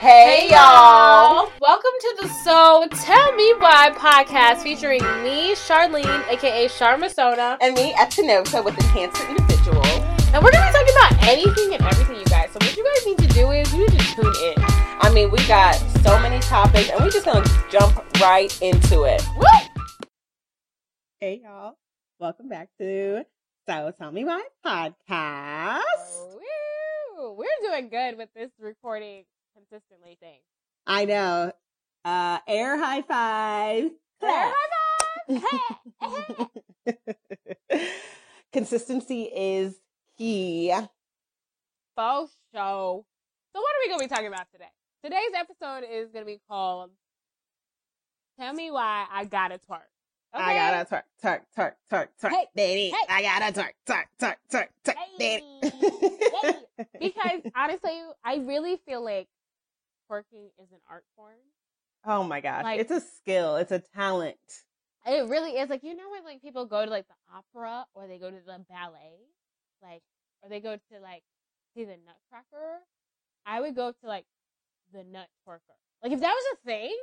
Hey, y'all. Welcome to the So Tell Me Why podcast featuring me, Charlene, aka Charmasona. And me, Echinota, with the cancer individual. And we're gonna be talking about anything and everything, you guys. So what you guys need to do is you need to tune in. I mean, we got so many topics, and we're just gonna jump right into it. Woo! Hey y'all, welcome back to So Tell Me Why podcast. Woo! We're doing good with this recording consistently thing. I know. Uh, air high five. Air high Consistency is key. Faux show. So what are we gonna be talking about today? Today's episode is gonna be called "Tell Me Why I Gotta Twerk." I gotta twerk, twerk, twerk, twerk, twerk, Hey, daddy. hey. I gotta twerk, twerk, twerk, twerk, twerk, Hey, daddy. because honestly, I really feel like twerking is an art form. oh my gosh, Like- it's a skill, it's a talent. It really is like you know when like people go to like the opera or they go to the ballet, like or they go to like see the Nutcracker. I would go to like the Nut Twerker. Like if that was a thing,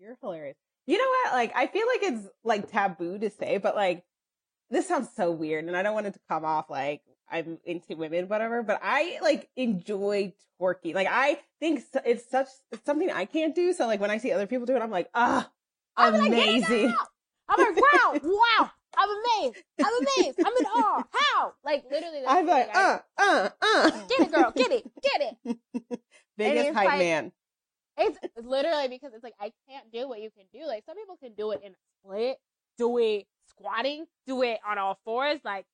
You're hilarious. You know what? Like, I feel like it's like taboo to say, but like, this sounds so weird, and I don't want it to come off like I'm into women, whatever. But I like enjoy twerking. Like, I think it's such it's something I can't do. So like, when I see other people do it, I'm like, ah, I'm like, get it amazing. I'm like, wow, wow, I'm amazed, I'm amazed, I'm in awe. How? Like literally, I'm like, uh, uh, uh. get it, girl, get it, get it. Biggest hype like- man. It's literally because it's like I can't do what you can do. Like some people can do it in a split, do it squatting, do it on all fours. Like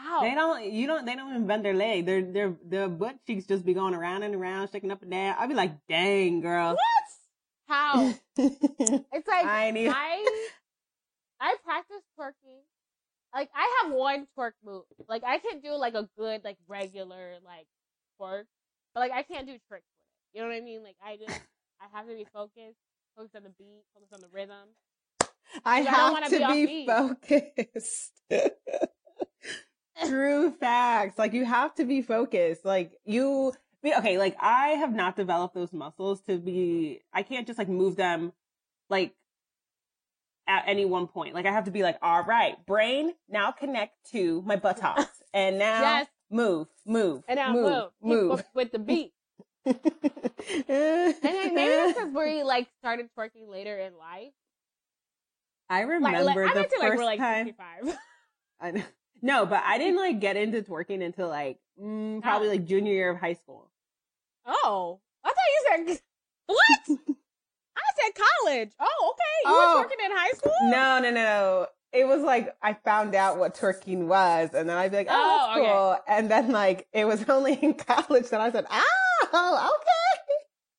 how? They don't. You don't. They don't even bend their leg. Their their their butt cheeks just be going around and around, shaking up and down. I'd be like, dang, girl. What? How? It's like I even- I I practice twerking. Like I have one twerk move. Like I can do like a good like regular like twerk, but like I can't do tricks with it. You know what I mean? Like I just I have to be focused, focused on the beat, focused on the rhythm. I I have wanna be be, focused. True facts. Like you have to be focused. Like you okay, like I have not developed those muscles to be I can't just like move them like at any one point. Like I have to be like, all right, brain, now connect to my buttocks. And now Yes. move, move. And now move, move, move. with, the beat. And then maybe that's because we like started twerking later in life. I remember like I the meant to like first we're like time. 55. I know. No, but I didn't like get into twerking until like mm, probably like junior year of high school. Oh, I thought you said what? I said college. Oh, okay. You Oh. were twerking in high school. No, no, no. It was like I found out what twerking was, and then I'd be like, "Oh, Oh, that's okay. cool." And then like it was only in college that I said, "Oh, okay."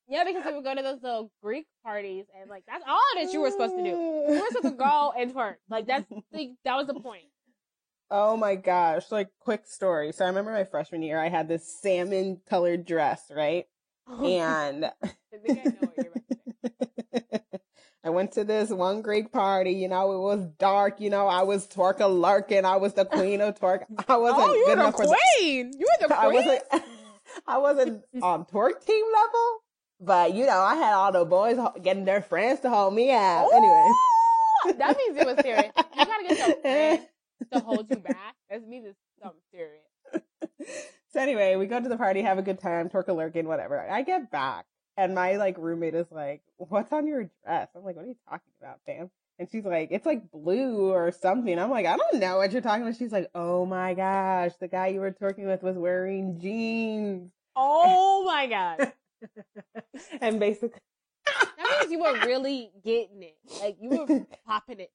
Yeah, because we would go to those little Greek parties, and like that's all that you were supposed to do. You were supposed to go and twerk. Like that's the, that was the point. Oh my gosh! Like quick story. So I remember my freshman year, I had this salmon colored dress, right? Oh. And I think I know what you're about to say. I went to this one Greek party. You know, it was dark. You know, I was twerk a lurking. I was the queen of twerk. I wasn't oh, you good were enough the for the queen. You were the I queen. wasn't. I wasn't on twerk team level, but you know, I had all the boys getting their friends to hold me out. Anyway, that means it was serious. You gotta get your friends to hold you back. That means it's something serious. so anyway, we go to the party, have a good time, twerk a lurking, whatever. I get back, and my like roommate is like, "What's on your dress?" I'm like, "What are you talking about, fam?" And she's like, "It's like blue or something." I'm like, "I don't know what you're talking about." She's like, "Oh my gosh, the guy you were twerking with was wearing jeans." Oh my god. and basically, That means you were really getting it. Like you were popping it.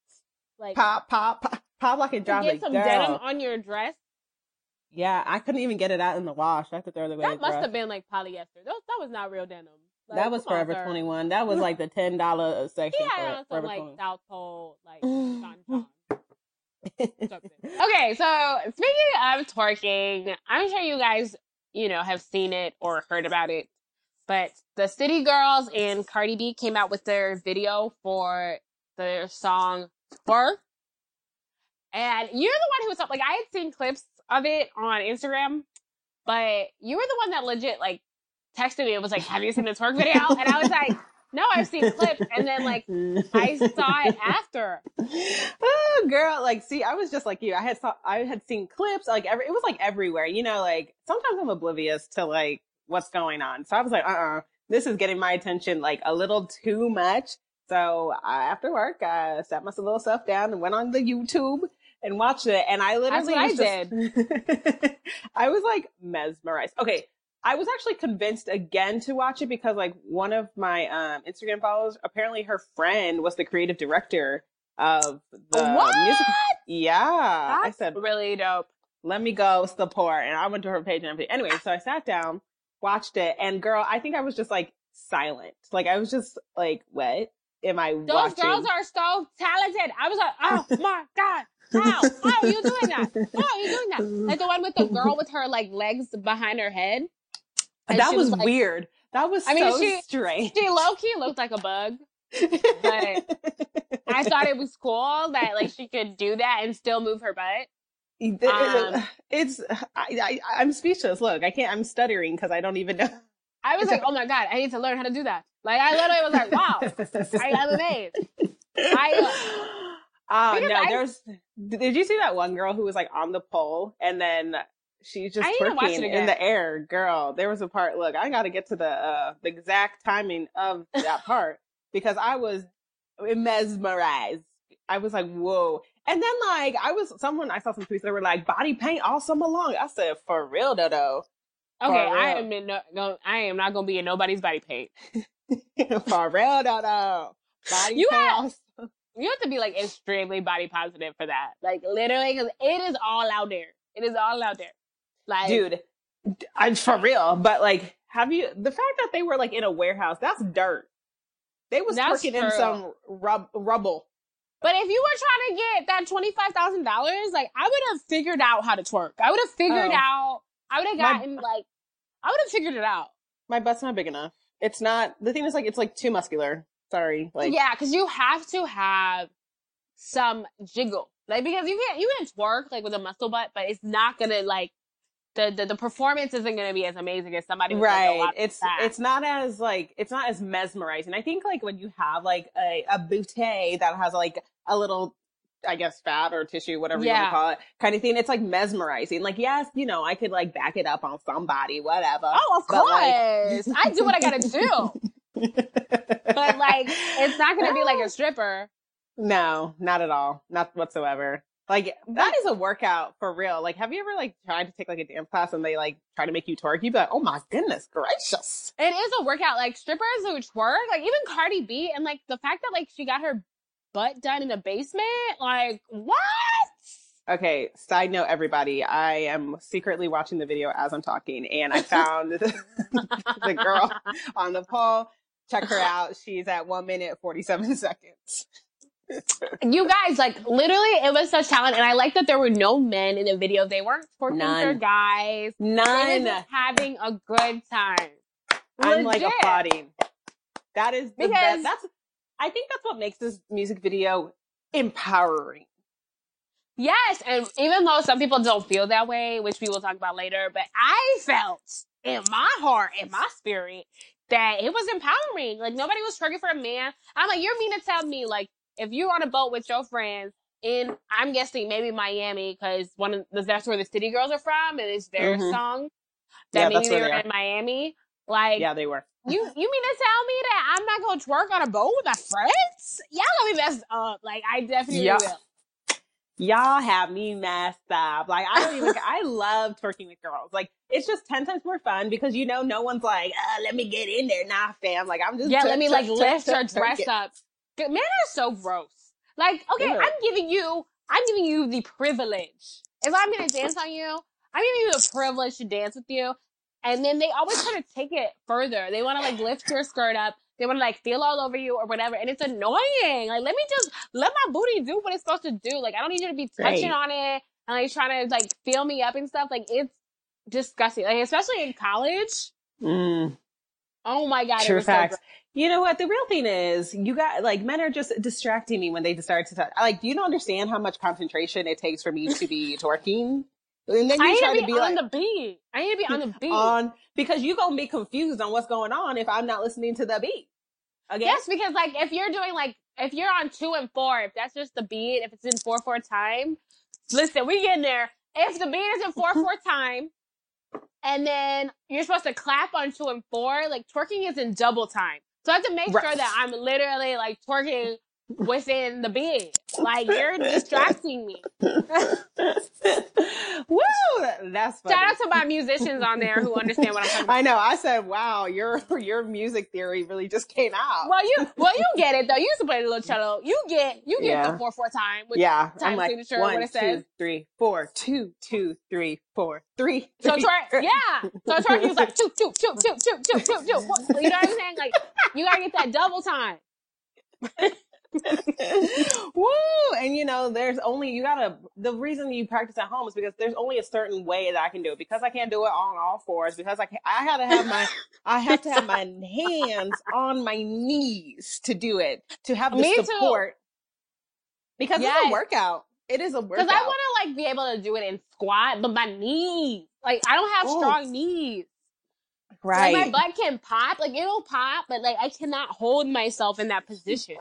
Like pop, pop, pop, pop like a drop. get Like, some girl. denim on your dress. Yeah, I couldn't even get it out in the wash. I have to throw it away. That must have been like polyester. That, that was not real denim. Like, that was come on, Forever 21. That was like the ten dollar uh, section. He had for some Forever like 21. South Pole, like Sean John. Okay, so speaking of twerking, I'm sure you guys, you know, have seen it or heard about it. But the City Girls and Cardi B came out with their video for their song Twerk. And you're the one who was like I had seen clips of it on Instagram, but you were the one that legit like texted me and was like, "Have you seen the twerk video?" And I was like, "No, I've seen clips." And then like I saw it after. oh, girl, like, see, I was just like you. I had saw, I had seen clips, like every, it was like everywhere. You know, like sometimes I'm oblivious to like what's going on. So I was like, uh, uh this is getting my attention like a little too much. So uh, after work, I sat my little self down and went on the YouTube and watched it. And I literally, I was did. I was like mesmerized. Okay. I was actually convinced again to watch it because like one of my um, Instagram followers, apparently her friend was the creative director of the What? music. Yeah. I said, really dope. let me go support. And I went to her page and everything. Anyway, so I sat down, watched it, and girl, I think I was just like silent. Like I was just like, what am I Those watching? girls are so talented. I was like, oh my god, how? How are you doing that? How are you doing that? Like the one with the girl with her like legs behind her head. And that she was like- weird. That was I mean, so she- strange. She low key looked like a bug. But I thought it was cool that like she could do that and still move her butt. Um, it's I, I I'm speechless. Look, I can't. I'm stuttering because I don't even know. I was like, oh my god, I need to learn how to do that. Like I literally was like, wow, I, I'm amazed. I Uh, no, I- there's. Did you see that one girl who was like on the pole and then she's just I need to watch twerking in the air? Girl, there was a part. Look, I got to get to the uh the exact timing of that part because I was mesmerized. I was like, whoa. And then like I was someone I saw some tweets that were like body paint all summer long. I said, for real though though. okay, For I am in no, no, I am not gonna be in nobody's body paint. for real though though. Body You paint had- all You have to be like extremely body positive for that. Like literally, because it is all out there. It is all out there. Like, dude I'm for real but like have you the fact that they were like in a warehouse that's dirt they was twerking in some rub- rubble But if you were trying to get that twenty five thousand dollars, like I would have figured out how to twerk. I would have figured Oh. out. I would have My- gotten like. I would have figured it out. my butt's not big enough it's not the thing is like it's like too muscular sorry like yeah, because you have to have some jiggle, like because you can't you can twerk like with a muscle butt, but it's not gonna like the the, the performance isn't gonna be as amazing as somebody like, right lot it's it's not as like it's not as mesmerizing i think like when you have like a, a boutte that has like a little I guess fat or tissue, whatever you want to call it, kind of thing. It's like mesmerizing. Like, yes, you know, I could like back it up on somebody, whatever. Oh, of But, like- course. I do what I gotta do. But like it's not gonna be like a stripper. No, not at all. Not whatsoever. Like that is a workout for real. Like, have you ever like tried to take like a dance class and they like try to make you twerk? You'd be like, oh my goodness gracious. It is a workout. Like strippers who twerk, like even Cardi B, and like the fact that like she got her butt done in a basement, like what? Okay, side note, everybody, I am secretly watching the video as I'm talking, and I found the girl on the pole. Check her out. She's at one minute forty seven seconds. You guys, like literally, it was such talent, and I like that there were no men in the video. They weren't twerking their None. guys. They were None. having a good time. I'm like applauding. That is the Because- best. That's. I think that's what makes this music video empowering. Yes, and even though some people don't feel that way, which we will talk about later, but I felt in my heart, in my spirit, that it was empowering. Like nobody was twerking for a man. I'm like, you're mean to tell me, like, if you're on a boat with your friends in, I'm guessing maybe Miami, because one of the, that's where the City Girls are from, and it's their Mhm. song. That maybe they were they in Miami. Like, Yeah, they were. you you mean to tell me that I'm not gonna twerk on a boat with my friends? Y'all gonna be messed up. Like, I definitely Yeah. will. Y'all have me messed up. Like I don't even. I love twerking with girls. Like it's just ten times more fun because you know no one's like, uh, let me get in there. Nah, fam. Like I'm just Yeah, twerk, let me like twerk, lift twerk, her dress it. up. Men are so gross. Like, okay, Ew. I'm giving you, I'm giving you the privilege. If I'm gonna dance on you, I'm giving you the privilege to dance with you. And then they always try to take it further. They want to like lift your skirt up. They want to like feel all over you or whatever. And it's annoying. Like, let me just let my booty do what it's supposed to do. Like, I don't need you to be touching Right. on it and like trying to like feel me up and stuff. Like, it's disgusting. Like, especially in college. Mm. Oh my god, True was so facts. You know what? The real thing is, you got like men are just distracting me when they start to talk. Like, do you don't understand how much concentration it takes for me to be twerking. And then you I need try to to be, be on like the beat. I need to be on the beat. on because you're gonna be confused on what's going on if I'm not listening to the beat. Again, Yes, because like if you're doing like if you're on two and four, if that's just the beat, if it's in four four time, listen, we get in there. If the beat is in four four time, and then you're supposed to clap on two and four, like twerking is in double time. So I have to make Right. sure that I'm literally like twerking within the beat. Like you're distracting me. Woo! That's funny. Shout out to my musicians on there who understand what I'm talking about. I know. I said, "Wow, your your music theory really just came out." Well, you well you get it though. You used to play the little cello. You get you get Yeah. the four four time. With, yeah, time I'm like signature, one, what it two, says. three, four, two, two, three, four, three. So three, three. yeah. So twerk, he was like, choo, choo, choo, choo, choo, choo, choo. What- You know what I'm saying? Like, you gotta get that double time. Woo! And you know, there's only you gotta. The reason you practice at home is because there's only a certain way that I can do it. Because I can't do it on all fours. Because I can, I to have my I have to have my hands on my knees to do it to have the Me too. support. Because it's a workout. It is a workout. Because I want to like be able to do it in squat, but my knees, like, I don't have Ooh. strong knees. right. Like, my butt can pop, like, it'll pop, but like, I cannot hold myself in that position.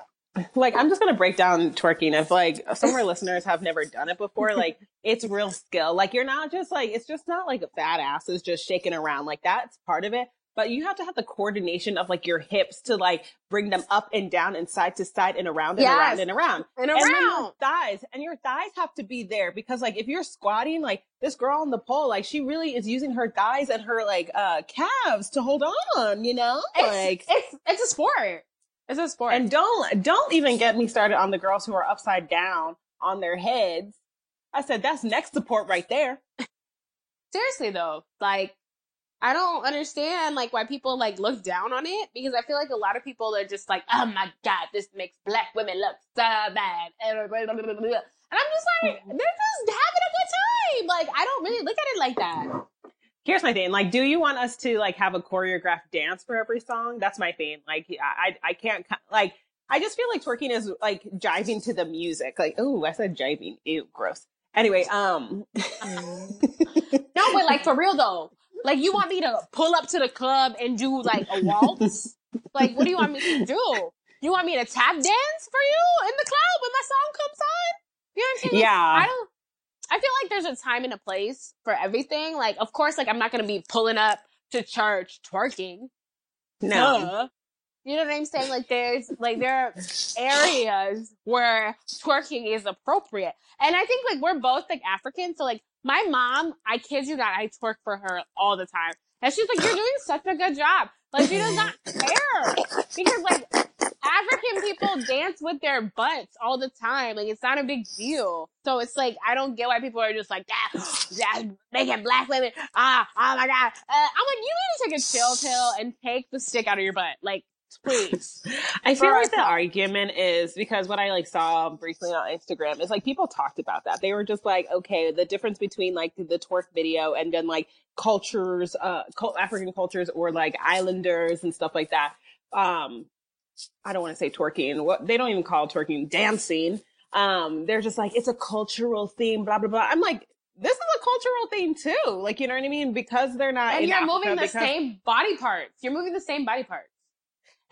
Like I'm just gonna break down twerking. If like some of our listeners have never done it before, like it's real skill. Like you're not just like it's just not like a fat ass is just shaking around. Like that's part of it. But you have to have the coordination of like your hips to like bring them up and down and side to side and around and Yes. around and around. And around. And your thighs and your thighs have to be there because like if you're squatting, like this girl on the pole, like she really is using her thighs and her like uh calves to hold on, you know? like It's, it's, it's a sport. It's a sport. and don't don't even get me started on the girls who are upside down on their heads. I said that's neck support right there. seriously though, like I don't understand like why people like look down on it because I feel like a lot of people are just like, oh my god, this makes black women look so bad, and I'm just like, they're just having a good time. Like I don't really look at it like that. Here's my thing. Like, do you want us to like have a choreographed dance for every song? That's my thing. Like, I I, can't like. I just feel like twerking is like jiving to the music. Like, oh, I said jiving. Ew, gross. Anyway, um, No, but like for real though, like you want me to pull up to the club and do like a waltz? like what do you want me to do? You want me to tap dance for you in the club when my song comes on? You know what I'm saying? Yeah. I don't. I feel like there's a time and a place for everything. Like, of course, like I'm not gonna be pulling up to church twerking. no. Duh. You know what I'm saying? Like there's like there are areas where twerking is appropriate. And I think like we're both like African, so like my mom, I kid you not, I twerk for her all the time. And she's like, You're doing such a good job. Like she does not mm-hmm. care. Because like African people dance with their butts all the time. Like it's not a big deal. So it's like I don't get why people are just like that. That making black women. Ah, oh my god. Uh, I'm like, you need to take a chill pill and take the stick out of your butt. Like, please. I feel like the argument is because what I like saw briefly on Instagram is like people talked about that. They were just like, okay, the difference between like the twerk video and then like cultures, uh, African cultures or like islanders and stuff like that. Um, I don't want to say twerking. What they don't even call twerking, dancing. Um, they're just like it's a cultural theme, blah blah blah. I'm like, this is a cultural theme too. Like you know what I mean? Because they're not. And you're Africa, moving the because- same body parts. You're moving the same body parts.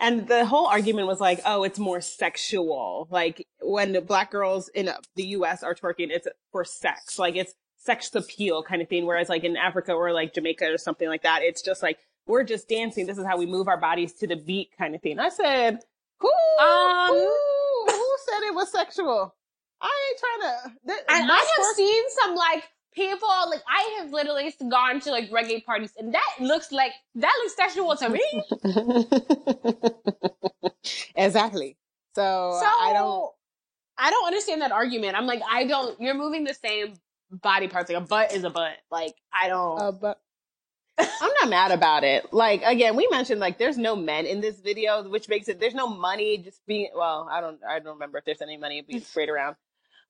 and the whole argument was like, oh, it's more sexual. Like when the black girls in uh, the U.S. are twerking, it's for sex. Like it's sex appeal kind of thing. Whereas like in Africa or like Jamaica or something like that, it's just like we're just dancing. This is how we move our bodies to the beat kind of thing. I said, who? Um, who, who said it was sexual? I ain't trying to. Th- And I have seen some like people, like I have literally gone to like reggae parties and that looks like, that looks sexual to me. exactly. So, So I don't. I don't understand that argument. I'm like, I don't. You're moving the same body parts. Like a butt is a butt. Like I don't. Uh, but I'm not mad about it. Like again, we mentioned like there's no men in this video, which makes it there's no money just being. Well, I don't I don't remember if there's any money being sprayed around,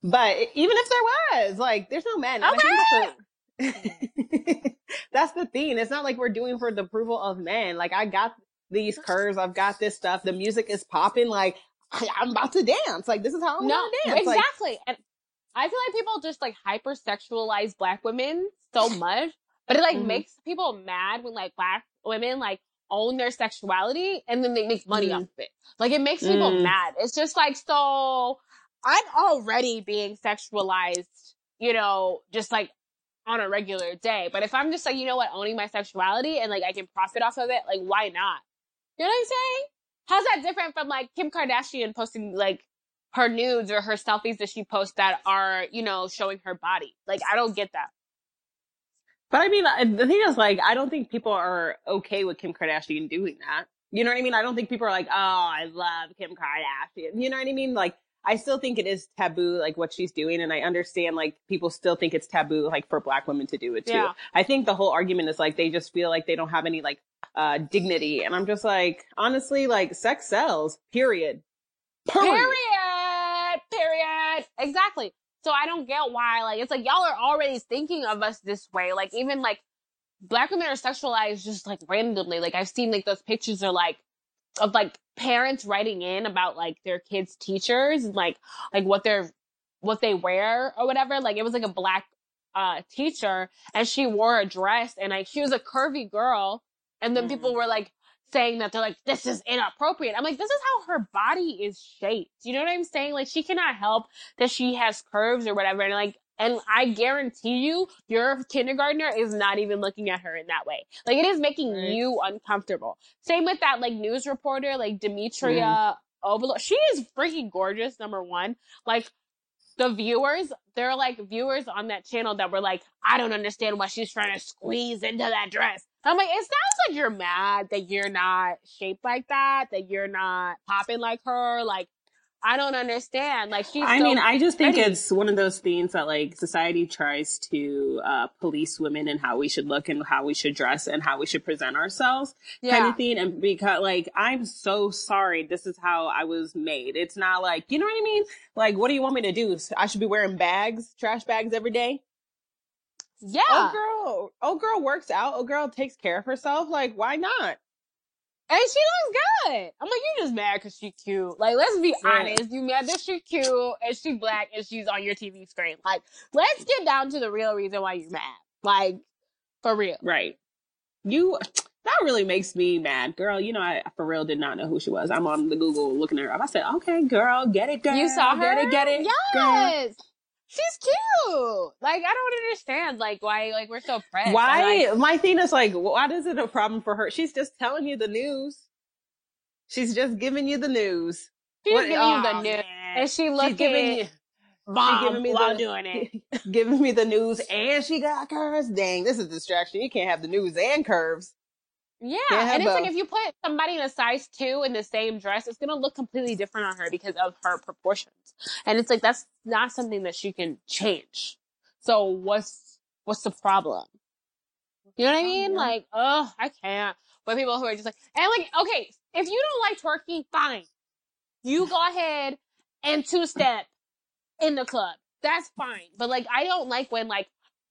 but even if there was, like, there's no men. Oh, and I that's, the- thing. It's not like we're doing for the approval of men. Like I got these curves, I've got this stuff. The music is popping. Like I, I'm about to dance. Like this is how I'm no, gonna dance. Like, exactly. and I feel like people just like hypersexualize black women so much, but it like Mhm. makes people mad when like black women like own their sexuality and then they make money Mm. off of it. Like it makes people Mm. mad. It's just like so I'm already being sexualized, you know, just like on a regular day. But if I'm just like, you know what, owning my sexuality and like I can profit off of it, like why not? You know what I'm saying? How's that different from like Kim Kardashian posting like her nudes or her selfies that she posts that are, you know, showing her body? Like I don't get that. But I mean, uh, the thing is, like, I don't think people are okay with Kim Kardashian doing that. You know what I mean? I don't think people are like, oh, I love Kim Kardashian. You know what I mean? Like, I still think it is taboo, like what she's doing, and I understand, like, people still think it's taboo, like, for Black women to do it too. Yeah. I think the whole argument is like they just feel like they don't have any like uh dignity, and I'm just like, honestly, like, sex sells. Period. Period. Period. Exactly. So I don't get why, like, it's like y'all are already thinking of us this way. Like, even like black women are sexualized just like randomly. Like, I've seen like those pictures are like of like parents writing in about like their kids' teachers and like like what they're what they wear or whatever. Like, it was like a black uh teacher and she wore a dress and like she was a curvy girl and then Mhm. people were like saying that they're like this is inappropriate i'm like this is how her body is shaped you know what i'm saying like she cannot help that she has curves or whatever and like and i guarantee you your kindergartner is not even looking at her in that way like it is making Right. you uncomfortable same with that like news reporter like demetria mm-hmm. Obilor. She is freaking gorgeous, number one. Like, the viewers, there are like viewers on that channel that were like, I don't understand why she's trying to squeeze into that dress. I'm like, it sounds like you're mad that you're not shaped like that, that you're not popping like her. Like, I don't understand. Like, she's I so mean, I just think pretty. it's one of those things that like society tries to uh, police women and how we should look and how we should dress and how we should present ourselves yeah. kind of thing. And because like, I'm so sorry. This is how I was made. It's not like, you know what I mean? Like, what do you want me to do? I should be wearing bags, trash bags every day. Oh, yeah. Oh girl, oh girl works out. Oh girl takes care of herself. Like, why not? And she looks good. I'm like, you're just mad because she cute. Like, let's be Yeah. honest. You mad that she cute and she black and she's on your TV screen. Like, let's get down to the real reason why you mad. Like, for real. Right. You, that really makes me mad. Girl, you know, I for real did not know who she was. I'm on the Google looking her up. I said, okay, girl, get it, girl. You saw her? Get it, get it. girl. She's cute. Like, I don't understand, like, why, like, we're so. I, Why? like- My thing is like, why is it a problem for her? She's just telling you the news. She's just giving you the news. she's What- giving you oh, the news. man. And she She's looking giving you, bomb giving me while the- doing it. giving me the news, and she got curves. Dang, this is a distraction. You can't have the news and curves. Yeah, and it's like if you put somebody in a size two in the same dress, it's gonna look completely different on her because of her proportions. And it's like that's not something that she can change. So what's what's the problem? You know what I mean? Yeah. Like, oh, I can't. But people who are just like, and like, okay, if you don't like twerking, fine. You go ahead and two step in the club. That's fine. But like, I don't like when like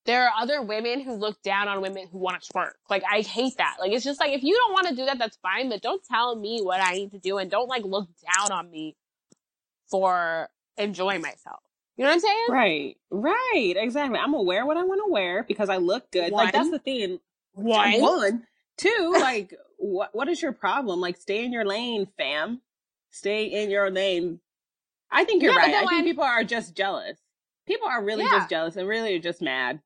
there are other women who look down on women who want to twerk. Like, I hate that. Like, it's just like, if you don't want to do that, that's fine, but don't tell me what I need to do and don't like look down on me for enjoying myself. You know what I'm saying? Right, right, exactly. I'm gonna wear what I want to wear because I look good. Like that's the thing. One. One, two. Like, what? What is your problem? Like, stay in your lane, fam. Stay in your lane. I think you're Yeah, right. I think people are just jealous. People are really Yeah. just jealous and really just mad.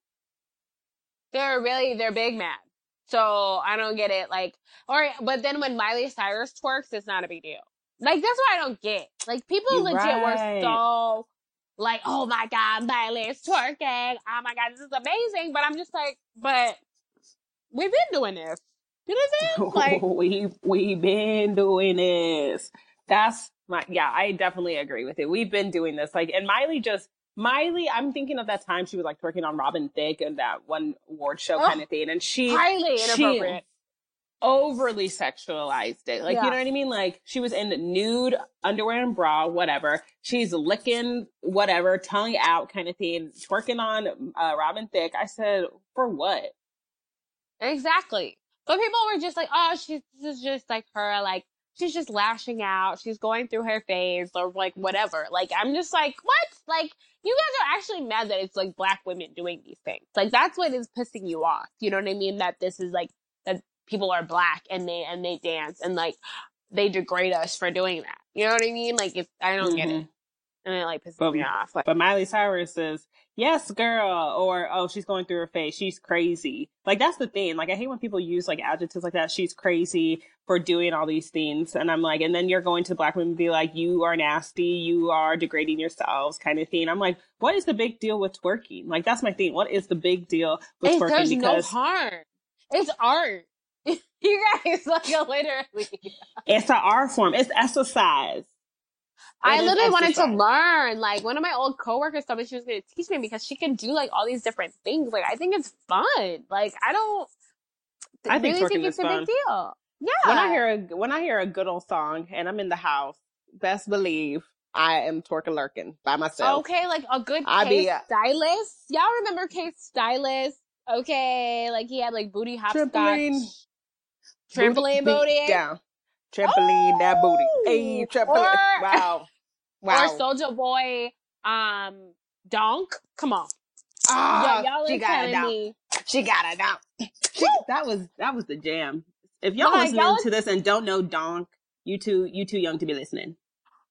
They're really, they're big mad. So I don't get it. Like, or, but then when Miley Cyrus twerks, it's not a big deal. Like, that's what I don't get. Like, people You're legit right. were so, like, oh my God, Miley's twerking. Oh my God, this is amazing. But I'm just like, but we've been doing this. You know what I'm saying? Like, we we've been doing this. That's my yeah. I definitely agree with it. We've been doing this. Like, and Miley just Miley. I'm thinking of that time she was like working on Robin Thicke and that one award show Oh, kind of thing, and she highly she- inappropriate. overly sexualized it. Like, Yeah. you know what I mean? Like, she was in nude underwear and bra, whatever. She's licking whatever, tongue out kind of thing, twerking on uh, Robin Thicke. I said, for what? Exactly. But people were just like, oh, she's this is just like her, like she's just lashing out. She's going through her phase or like whatever. Like I'm just like, what? Like you guys are actually mad that it's like black women doing these things. Like that's what is pissing you off. You know what I mean? That this is like that people are black and they and they dance and like they degrade us for doing that. You know what I mean? Like if I don't get it. Mhm. And it like pisses But- me off. Like But Miley Cyrus says, yes, girl, or, oh, she's going through her phase. She's crazy. Like, that's the thing. Like, I hate when people use, like, adjectives like that. She's crazy for doing all these things. And I'm like, and then you're going to black women and be like, you are nasty. You are degrading yourselves kind of thing. I'm like, what is the big deal with twerking? Like, that's my thing. What is the big deal with it's, twerking? there's no Because harm. It's art. you guys like literally. it's an art form. It's exercise. I literally wanted to learn. Like one of my old coworkers told me she was going to teach me because she can do like all these different things. Like I think it's fun. Like I don't. I think really think it's a fun. big deal. Yeah. when I hear a when I hear a good old song and I'm in the house, best believe I am twerking lurking by myself. okay, like a good I be, uh, stylist. Y'all remember K Stylis? Okay, like he had like booty hopscotch, Trampoline. trampoline booty, down, trampoline that booty. Hey, trampoline. Or- wow, wow. or Soulja Boy, um, Donk. Come on, Ah, y'all, y'all she got it me. She got it. She, that was that was the jam. If y'all Like, listening y'all- to this and don't know Donk, you too you too young to be listening.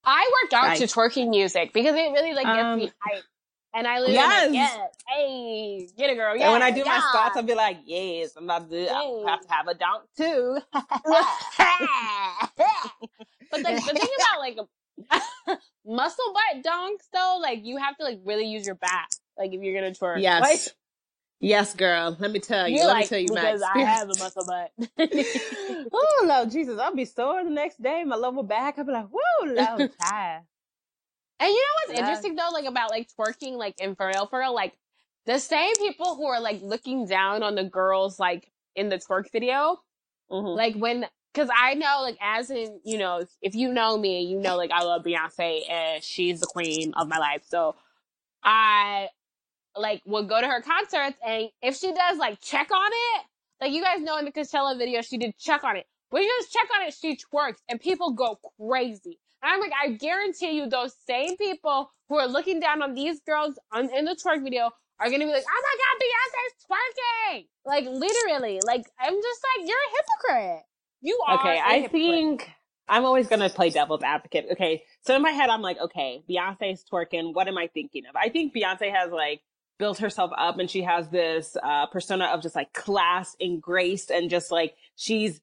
I worked out to twerking music because it really like gets Um, me hyped. And I literally yes. like, yeah, hey, get a girl. Yeah, and when I do my squats, I'll be like, yes, I'm about to do, I'll have to have a donk too. but like the thing about like muscle butt donks though, like you have to like really use your back. Like if you're gonna twerk. Yes. Like, Yes, girl. Let me tell you. you're Let like, me tell you, because Max. I have a muscle butt. oh Lord Jesus, I'll be sore the next day. My lower back, I'll be like, whoa, Lord, tired. And you know what's Yeah. interesting though, like about like twerking, like in for real, for real, like the same people who are like looking down on the girls like in the twerk video, Mhm. like when, cause I know like as in, you know, if you know me, you know like I love Beyonce and she's the queen of my life. So I like would go to her concerts and if she does like check on it, like you guys know in the Coachella video, she did check on it. When you does check on it, she twerks and people go crazy. And I'm like, I guarantee you those same people who are looking down on these girls on, in the twerk video are gonna be like, oh my god, Beyonce's twerking! Like literally, like I'm just like, you're a hypocrite. You are. Okay, I hypocrite. think I'm always going to play devil's advocate. Okay, so in my head, I'm like, okay, Beyonce's twerking. What am I thinking of? I think Beyonce has like built herself up and she has this uh, persona of just like class and grace and just like she's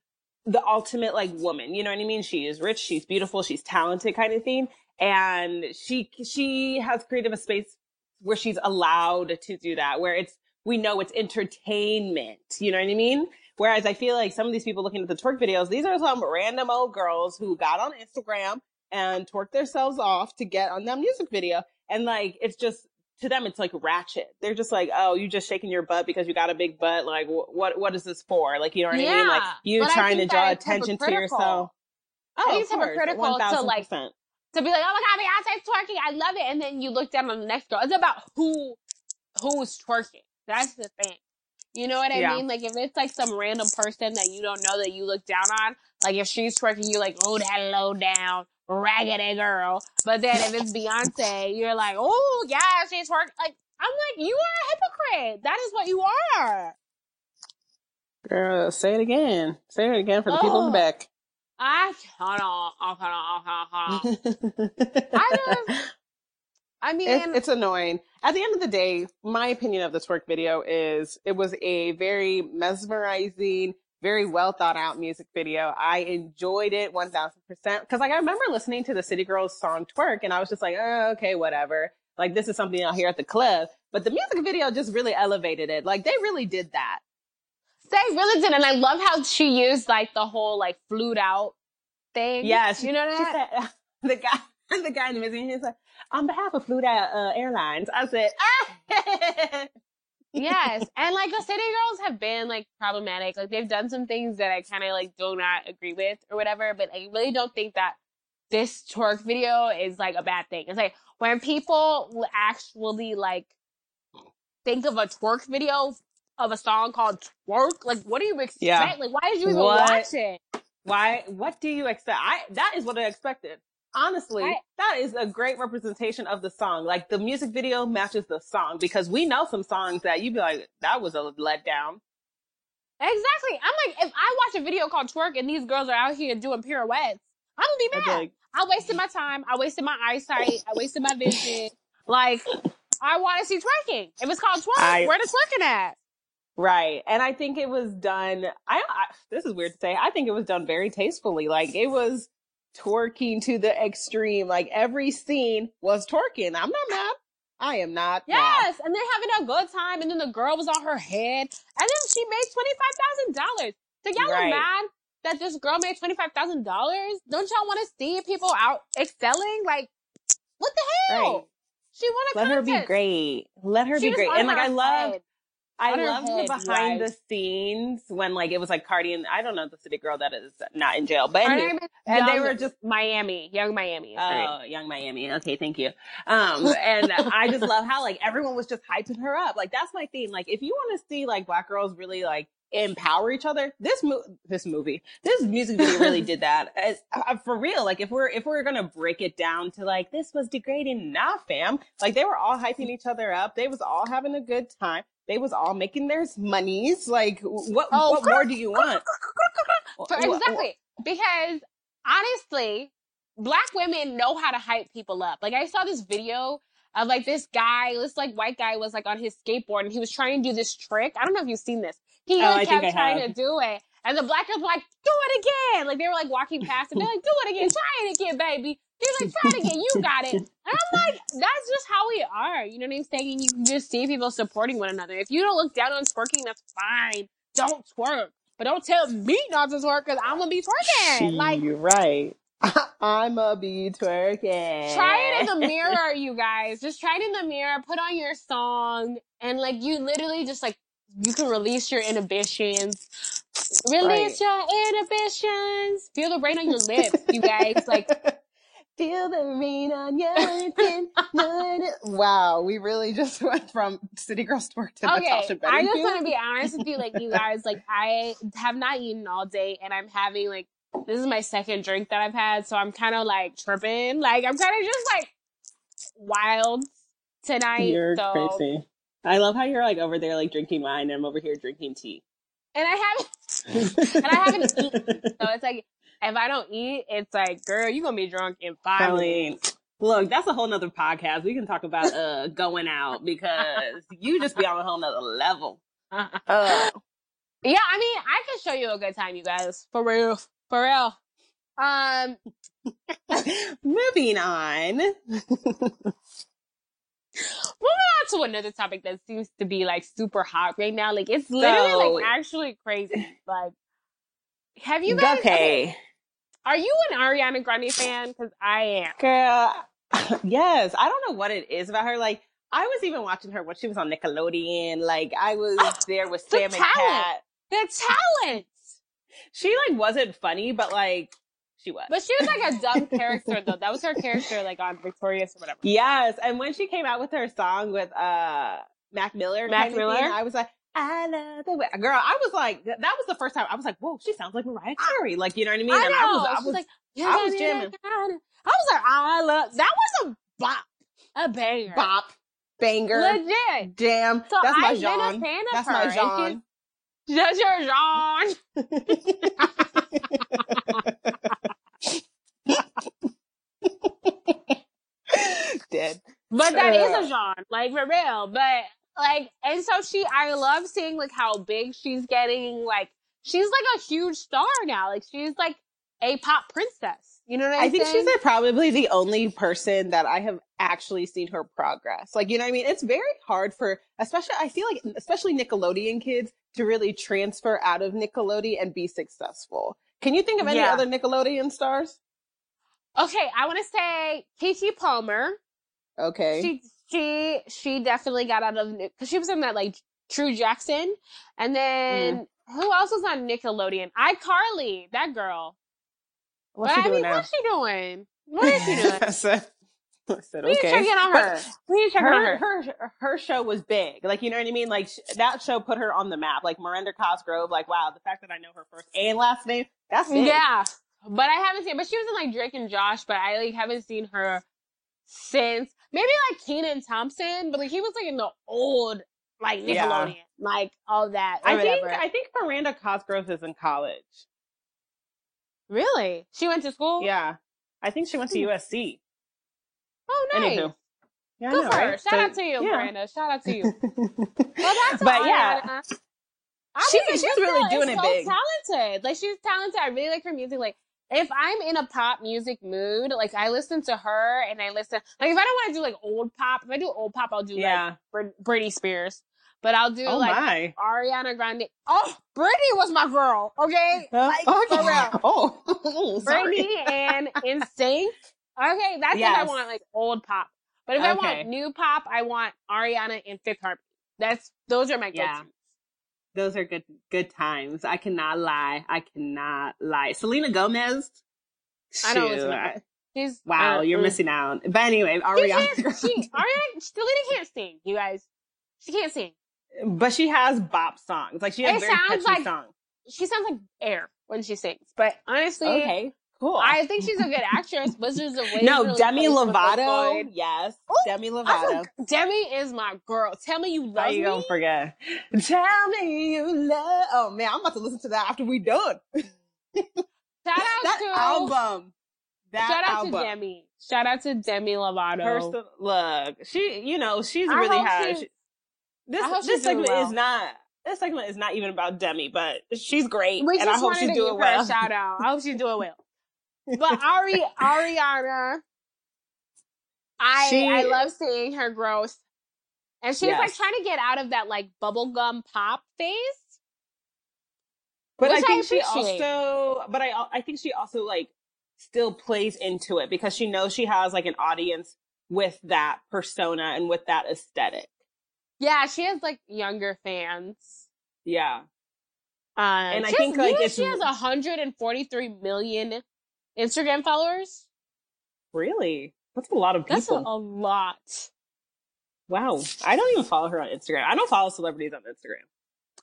the ultimate like woman. You know what I mean? She is rich, she's beautiful, she's talented kind of thing. And she, she has created a space where she's allowed to do that, where it's, we know it's entertainment. You know what I mean? Whereas I feel like some of these people looking at the twerk videos, these are some random old girls who got on Instagram and twerked themselves off to get on that music video. And like, it's just, to them, it's like ratchet. They're just like, oh, you just shaking your butt because you got a big butt. Like, wh- what, what is this for? Like, you know what I mean? Like, you but trying to draw attention to yourself. Oh, I think it's hypocritical to, like, 1000%. to be like, oh my god, Beyonce's twerking, I love it, and then you look down on the next girl. It's about who who's twerking. That's the thing. You know what I Yeah. mean? Like if it's like some random person that you don't know that you look down on, like if she's twerking, you're like, oh that low down raggedy girl. But then if it's Beyonce, you're like, oh yeah, she's twerking. Like I'm like, you are a hypocrite. That is what you are. Girl, say it again. Say it again for the people in the Oh. back. I hold on, hold on, hold on, hold on. I just- I mean, it's, it's annoying. At the end of the day, my opinion of this work video is it was a very mesmerizing, very well thought out music video. I enjoyed it 1000% because like I remember listening to the City Girls song twerk and I was just like, oh, okay, whatever. Like this is something I'll hear at the club, but the music video just really elevated it. Like they really did that. They really did, and I love how she used like the whole like flute out thing. Yeah, she, you know that. said, the guy, the guy in the music, he's like, on behalf of Fluid uh, Airlines, I said, ah! Yes, and like the City Girls have been like problematic. Like they've done some things that I kind of like do not agree with or whatever. But I really don't think that this twerk video is like a bad thing. It's like when people actually like think of a twerk video of a song called twerk. Like, what do you expect? Yeah. Like, why did you even What? watch it? Why? What do you expect? I that is what I expected. Honestly, I- that is a great representation of the song. Like the music video matches the song because we know some songs that you'd be like, that was a letdown. Exactly. I'm like, if I watch a video called twerk and these girls are out here doing pirouettes, I'm gonna be mad. like, I wasted my time. I wasted my eyesight. I wasted my vision. Like, I want to see twerking. If it's called twerk, I- where the twerking at? Right. And I think it was done I, I this is weird to say. I think it was done very tastefully. Like it was twerking to the extreme. Like every scene was twerking. I'm not mad. I am not mad. Yes, and they're having a good time, and then the girl was on her head, and then she made twenty five thousand dollars. So y'all Right. are mad that this girl made twenty five thousand dollars? Don't y'all want to see people out excelling? Like, what the hell? Right. She won a Let her be great. Let her She be great. And like I love. I on her love the behind the scenes when like it was like Cardi and I don't know the city girl that is not in jail. But anyway, and they were just Miami, Yung Miami. is her name. Oh, Yung Miami. Okay, thank you. Um, and I just love how like everyone was just hyping her up. Like that's my theme. Like if you want to see like black girls really like empower each other, this mo- this movie, this music video really did that. As, uh, for real. Like if we're if we're gonna break it down to like this was degrading, nah, fam. Like they were all hyping each other up. They was all having a good time. They was all making their monies. Like what Oh, what more do you want? For- What- what- exactly. Because honestly, black women know how to hype people up. Like I saw this video of like this guy, this like white guy was like on his skateboard and he was trying to do this trick. I don't know if you've seen this. He Oh, like, I think kept trying to do it. And the black girls like, do it again. Like they were like walking past and They're like, do it again. Try it again, baby. He's like, try it again. You got it. And I'm like, that's just how we are. You know what I'm saying? And you can just see people supporting one another. If you don't look down on twerking, that's fine. Don't twerk. But don't tell me not to twerk because I'm going to be twerking. Like, you're right. I'm a be twerking. try it in the mirror, you guys. Just try it in the mirror. Put on your song. And like, you literally just like, you can release your inhibitions. Release your inhibitions. Feel the rain on your lips, you guys. Like, Feel the rain on your skin. Na, na. wow, we really just went from City Girls Twerk to okay, Natasha I just want to be honest with you, like you guys, like I have not eaten all day, and I'm having like this is my second drink that I've had, so I'm kind of like tripping, like I'm kind of just like wild tonight. You're so, crazy. I love how you're like over there like drinking wine and I'm over here drinking tea. and I haven't, and I haven't eaten. so it's like if I don't eat, it's like, girl, you gonna be drunk in five minutes. Look, that's a whole nother podcast. We can talk about uh going out because you just be on a whole nother level. Uh, Yeah, I mean, I can show you a good time, you guys, for real, for real. Um, moving on. Moving on to another topic that seems to be like super hot right now. Like it's literally So- like actually crazy. Like, have you guys? okay. Are you an Ariana Grande fan? Because I am. Girl, yes. I don't know what it is about her. Like, I was even watching her when she was on Nickelodeon. Like, I was Oh, there with the Sam and talent. Cat. The talent. She like wasn't funny, but like she was. But she was like a dumb character though. That was her character, like on Victorious or whatever. yes, and when she came out with her song with uh Mac Miller, Mac thing, Miller? I was like. I love the way, girl. I was like, that was the first time I was like, whoa, she sounds like Mariah Carey. Like, you know what I mean? I and know. I was, I was, like, I was jamming. I was like, I love. That was a bop, a banger, bop, banger, legit. jam. So That's my I've been a genre. That's my genre. That's your genre. Dead. But that is Uh. a genre, like for real. But like, and so she, I love seeing like how big she's getting. Like, she's like a huge star now. Like, she's like a pop princess. You know what I'm I think saying? she's like, probably the only person that I have actually seen her progress. Like, you know what I mean? It's very hard for, especially, I feel like, especially Nickelodeon kids to really transfer out of Nickelodeon and be successful. Can you think of any Yeah. other Nickelodeon stars? Okay. I want to say Keke Palmer. Okay. She she she definitely got out of because she was in that like True Jackson, and then Mm. who else was on Nickelodeon? iCarly, that girl. What's but she I doing mean, now? what's she doing? What is she doing? So- I said, We need to check in on her. We need to check in on her, her. her her show was big. Like you know what I mean? Like sh- that show put her on the map. Like Miranda Cosgrove. Like wow, the fact that I know her first and last name. That's big. Yeah, but I haven't seen. But she was in like Drake and Josh, but I like haven't seen her since maybe like Kenan Thompson, but like he was like in the old like Yeah. Nickelodeon, like all that. I think. I think Miranda Cosgrove is in college. really she went to school. Yeah, I think she went to Hmm. USC. Oh, nice. Anywho, yeah, I Good know, for her. right? Shout So, out to you, yeah. Miranda. Shout out to you. Well, that's but yeah. I She- would she's really doing it so big. Talented, like she's talented. I really like her music. Like if I'm in a pop music mood, like I listen to her and I listen. Like if I don't want to do like old pop, if I do old pop, I'll do like yeah. Brit- Britney Spears. But I'll do Oh like my. Ariana Grande. Oh, Britney was my girl. Okay, like oh, for yeah. real. oh, sorry. Britney and NSYNC. Okay, that's if I want like old pop. But if I want new pop, I want Ariana and Fifth Harmony. That's those are my Yeah. Those are good good times. I cannot lie. I cannot lie. Selena Gomez. I don't shoot, listen to her. She's Wow, uh, you're mm. missing out. But anyway, She Ariana. can't. She Ariana Selena can't sing. You guys, she can't sing. but she has bop songs. Like she has It very sounds catchy like- songs. She sounds like air when she sings. But honestly, Okay, cool. I think she's a good actress. Wizards of Waverly no, Demi Lovato. Yes, Ooh, Demi Lovato. Demi is my girl. Tell me you How love you me. gonna forget? Tell me you love. Oh man, I'm about to listen to that after we done. Shout out that to album. That Shout out album. to Demi. Shout out to Demi Lovato. First, look, she, you know, she's I really has. she- this this segment well. is not. This segment is not even about Demi, but she's great, we and just I hope she's doing well. shout out. I hope she's doing well. But Ari Ariana, I She- I love seeing her growth, and she's like trying to get out of that like bubblegum pop phase. But I Which I think she also, but I, I think she also like still plays into it because she knows she has like an audience with that persona and with that aesthetic. Yeah, she has like younger fans. Yeah. Uh, And I think, has, like, you know it's- she has 143 million Instagram followers. Really? That's a lot of people. That's a, a lot. wow. I don't even follow her on Instagram. I don't follow celebrities on Instagram.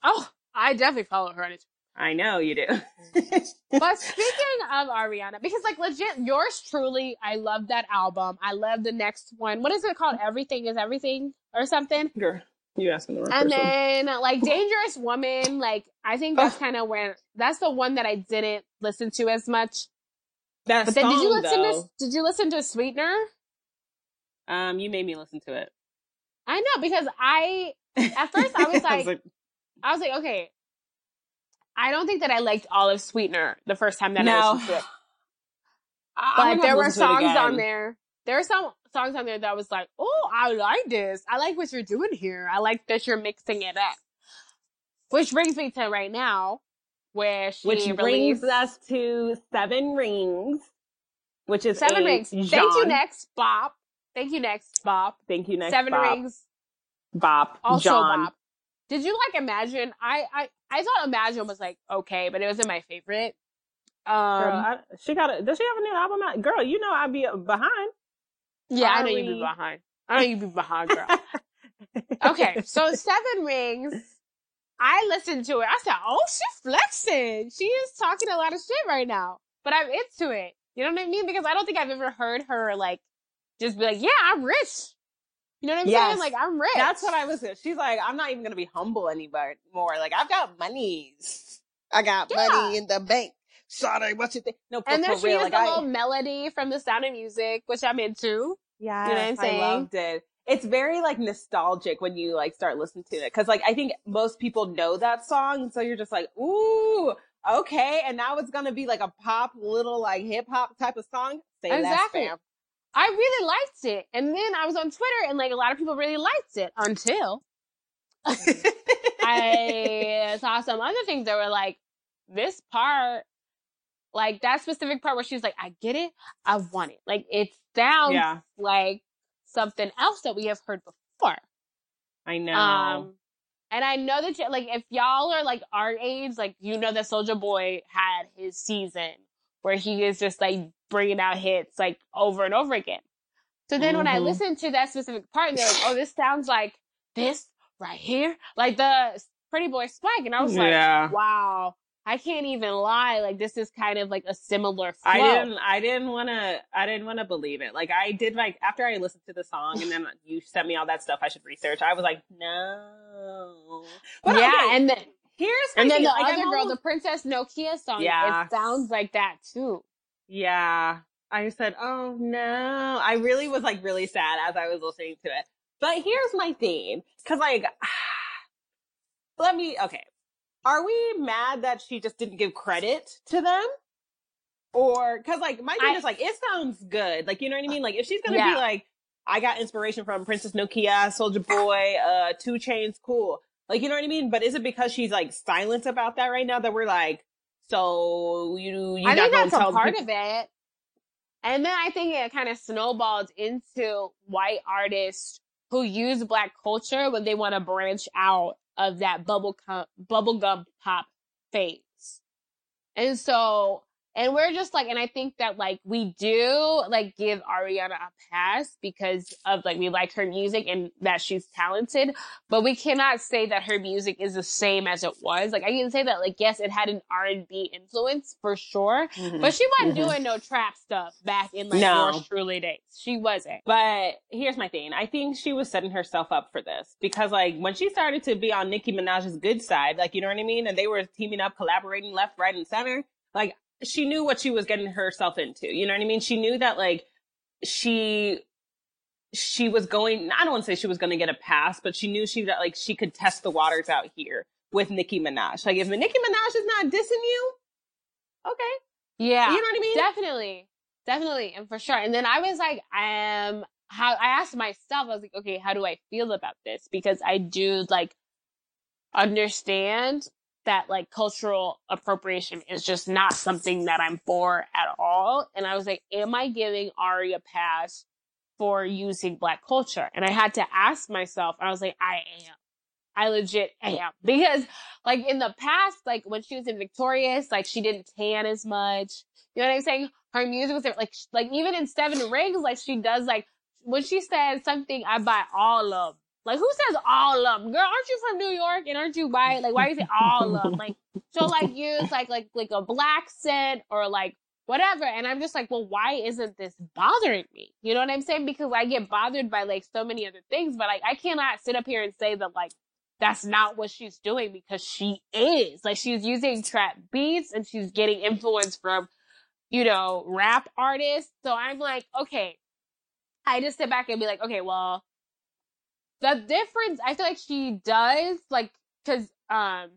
Oh, I definitely follow her on Instagram. I know you do. But speaking of Ariana, because like legit, yours truly, I love that album. I love the next one. What is it called? Everything is everything or something. Girl, you asking the wrong And person. then like Dangerous Woman, like I think oh. that's kind of where that's the one that I didn't listen to as much. That But then did you listen though, to did you listen to Sweetener? um, you made me listen to it. I know because I At first, I was like- I was like, okay, I don't think that I liked all of Sweetener the first time that I listened to it. But there were listen to it songs on there. There were some songs on there that was like, oh, I like this. I like what you're doing here. I like that you're mixing it up. Which brings me to right now, where she Which released brings us to Seven Rings, which is Seven Rings. Thank you, next Bop. Thank you, next Bop. Thank you, next Seven Bop. Rings, Bop. also John. Bop. Did you like Imagine? I, I I thought Imagine was like okay, but it wasn't my favorite. Um, Girl, I, she got a. Does she have a new album out? Girl, you know I'd be behind. yeah, I know you'd be behind. I know you'd be behind, girl. okay, so Seven Rings. I listened to it. I said, "Oh, she's flexing. She is talking a lot of shit right now." But I'm into it. You know what I mean? Because I don't think I've ever heard her like just be like, "Yeah, I'm rich." You know what I'm Yes. saying? Like I'm rich. That's what I was. She's like, I'm not even gonna be humble anymore. More like I've got monies. I got Yeah. money in the bank. Sorry, what you think? No, And then she real, has like the I, little melody from The Sound of Music, which I'm into. yeah, you know what I'm saying? I loved it. It's very like nostalgic when you like start listening to it because like I think most people know that song, and so you're just like, ooh, okay. And now it's gonna be like a pop, little like hip hop type of song. Say Exactly. less, fam. I really liked it. And then I was on Twitter and like a lot of people really liked it until I saw some other things that were like, this part, like that specific part where she's like, I get it, I want it. Like it sounds yeah, like something else that we have heard before. I know. Um, and I know that like if y'all are like our age, like you know that Soulja Boy had his season where he is just like bringing out hits like over and over again. So then when I Mhm. listened to that specific part, they're like, "Oh, this sounds like this right here, like the Pretty Boy Swag," and I was like, Yeah. "Wow." I can't even lie. Like this is kind of like a similar flow. I didn't. I didn't want to. I didn't want to believe it. Like I did. Like after I listened to the song and then you sent me all that stuff, I should research. I was like, no. But yeah, okay, and then here's and then thing, the like, I'm other girl, almost- the Princess Nokia song, Yeah. it sounds like that too. Yeah. I said, oh no. I really was like really sad as I was listening to it. But here's my theme. Cause like, let me, okay. Are we mad that she just didn't give credit to them? Or, cause like, my thing I- is like, it sounds good. Like, you know what I mean? Like, if she's gonna Yeah. be like, I got inspiration from Princess Nokia, Soulja Boy, uh, 2 Chainz, cool. Like, you know what I mean? But is it because she's like silent about that right now that we're like, so you, you I not think that's a part people- of it. And then I think it kind of snowballed into white artists who use black culture when they want to branch out of that bubble com- bubblegum pop phase. And so, and we're just like, and I think that like we do like give Ariana a pass because of like we like her music and that she's talented, but we cannot say that her music is the same as it was. Like I can say that like yes, it had an R and B influence for sure, Mhm. but she wasn't Mhm. doing no trap stuff back in like No. truly days. She wasn't. But here's my thing. I think she was setting herself up for this because, like, when she started to be on Nicki Minaj's good side, like, you know what I mean? And they were teaming up, collaborating left, right, and center. Like, she knew what she was getting herself into. You know what I mean? She knew that, like, she, she was going, I don't want to say she was going to get a pass, but she knew she, that, like, she could test the waters out here with Nicki Minaj. Like, if Nicki Minaj is not dissing you, okay. Yeah. You know what I mean? Definitely. Definitely. And for sure. And then I was like, um, how I asked myself, I was like, okay, how do I feel about this? Because I do like understand that like cultural appropriation is just not something that I'm for at all. And I was like, am I giving Ari a pass for using black culture? And I had to ask myself, I was like, I am. I legit am. Because like in the past, like when she was in Victorious, like she didn't tan as much. You know what I'm saying? Her music was like, like even in Seven Rings, like she does like, when she says something, I buy all of. Like who says all of 'em? Girl, aren't you from New York and aren't you white? Like why you say all of 'em? Like, so like use like, like, like a black scent or like whatever. And I'm just like, well, why isn't this bothering me? You know what I'm saying? Because I get bothered by like so many other things, but like I cannot sit up here and say that like that's not what she's doing because she is. Like she's using trap beats and she's getting influence from, you know, rap artists. So I'm like, okay. I just sit back and be like, okay, well, the difference, I feel like she does, like, cause, um,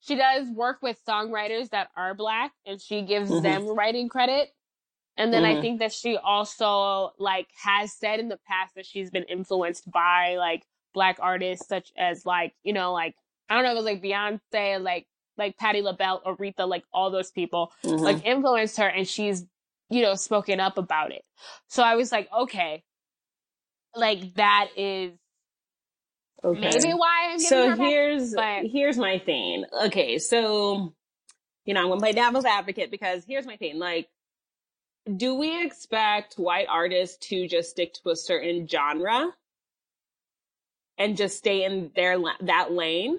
she does work with songwriters that are black and she gives Mhm. them writing credit. And then I Mhm. think that she also like has said in the past that she's been influenced by like black artists such as like, you know, like I don't know, it was like Beyonce, like like Patti LaBelle, Aretha, like all those people Mhm. like influenced her and she's, you know, spoken up about it. So I was like, okay. Like that is Okay. maybe why I'm giving so her back. here's but- here's my thing. Okay, so you know I'm gonna play devil's advocate because here's my thing. Like, do we expect white artists to just stick to a certain genre and just stay in their that lane?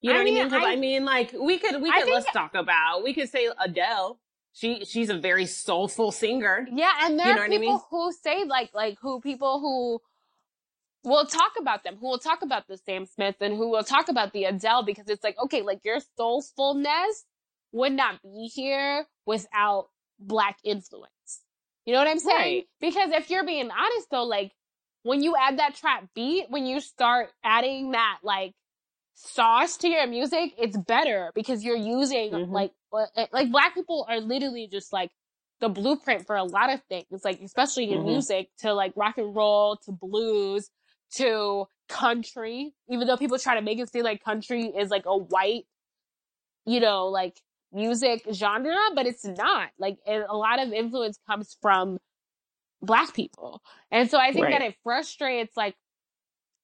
You know I what I mean, mean? I- I, mean, like we could we could think- let's talk about we could say Adele. She she's a very soulful singer. Yeah, and there You know are what I people mean? who say like like who people who will talk about them, who will talk about the Sam Smith and who will talk about the Adele because it's like, okay, like your soulfulness would not be here without black influence. You know what I'm saying? Right. Because if you're being honest though, like when you add that trap beat, when you start adding that like sauce to your music, it's better because you're using Mhm. like like black people are literally just like the blueprint for a lot of things, like especially in Mhm. music, to like rock and roll, to blues, to country. Even though people try to make it seem like country is like a white, you know, like music genre, but it's not. Like a lot of influence comes from black people, and so I think that it frustrates like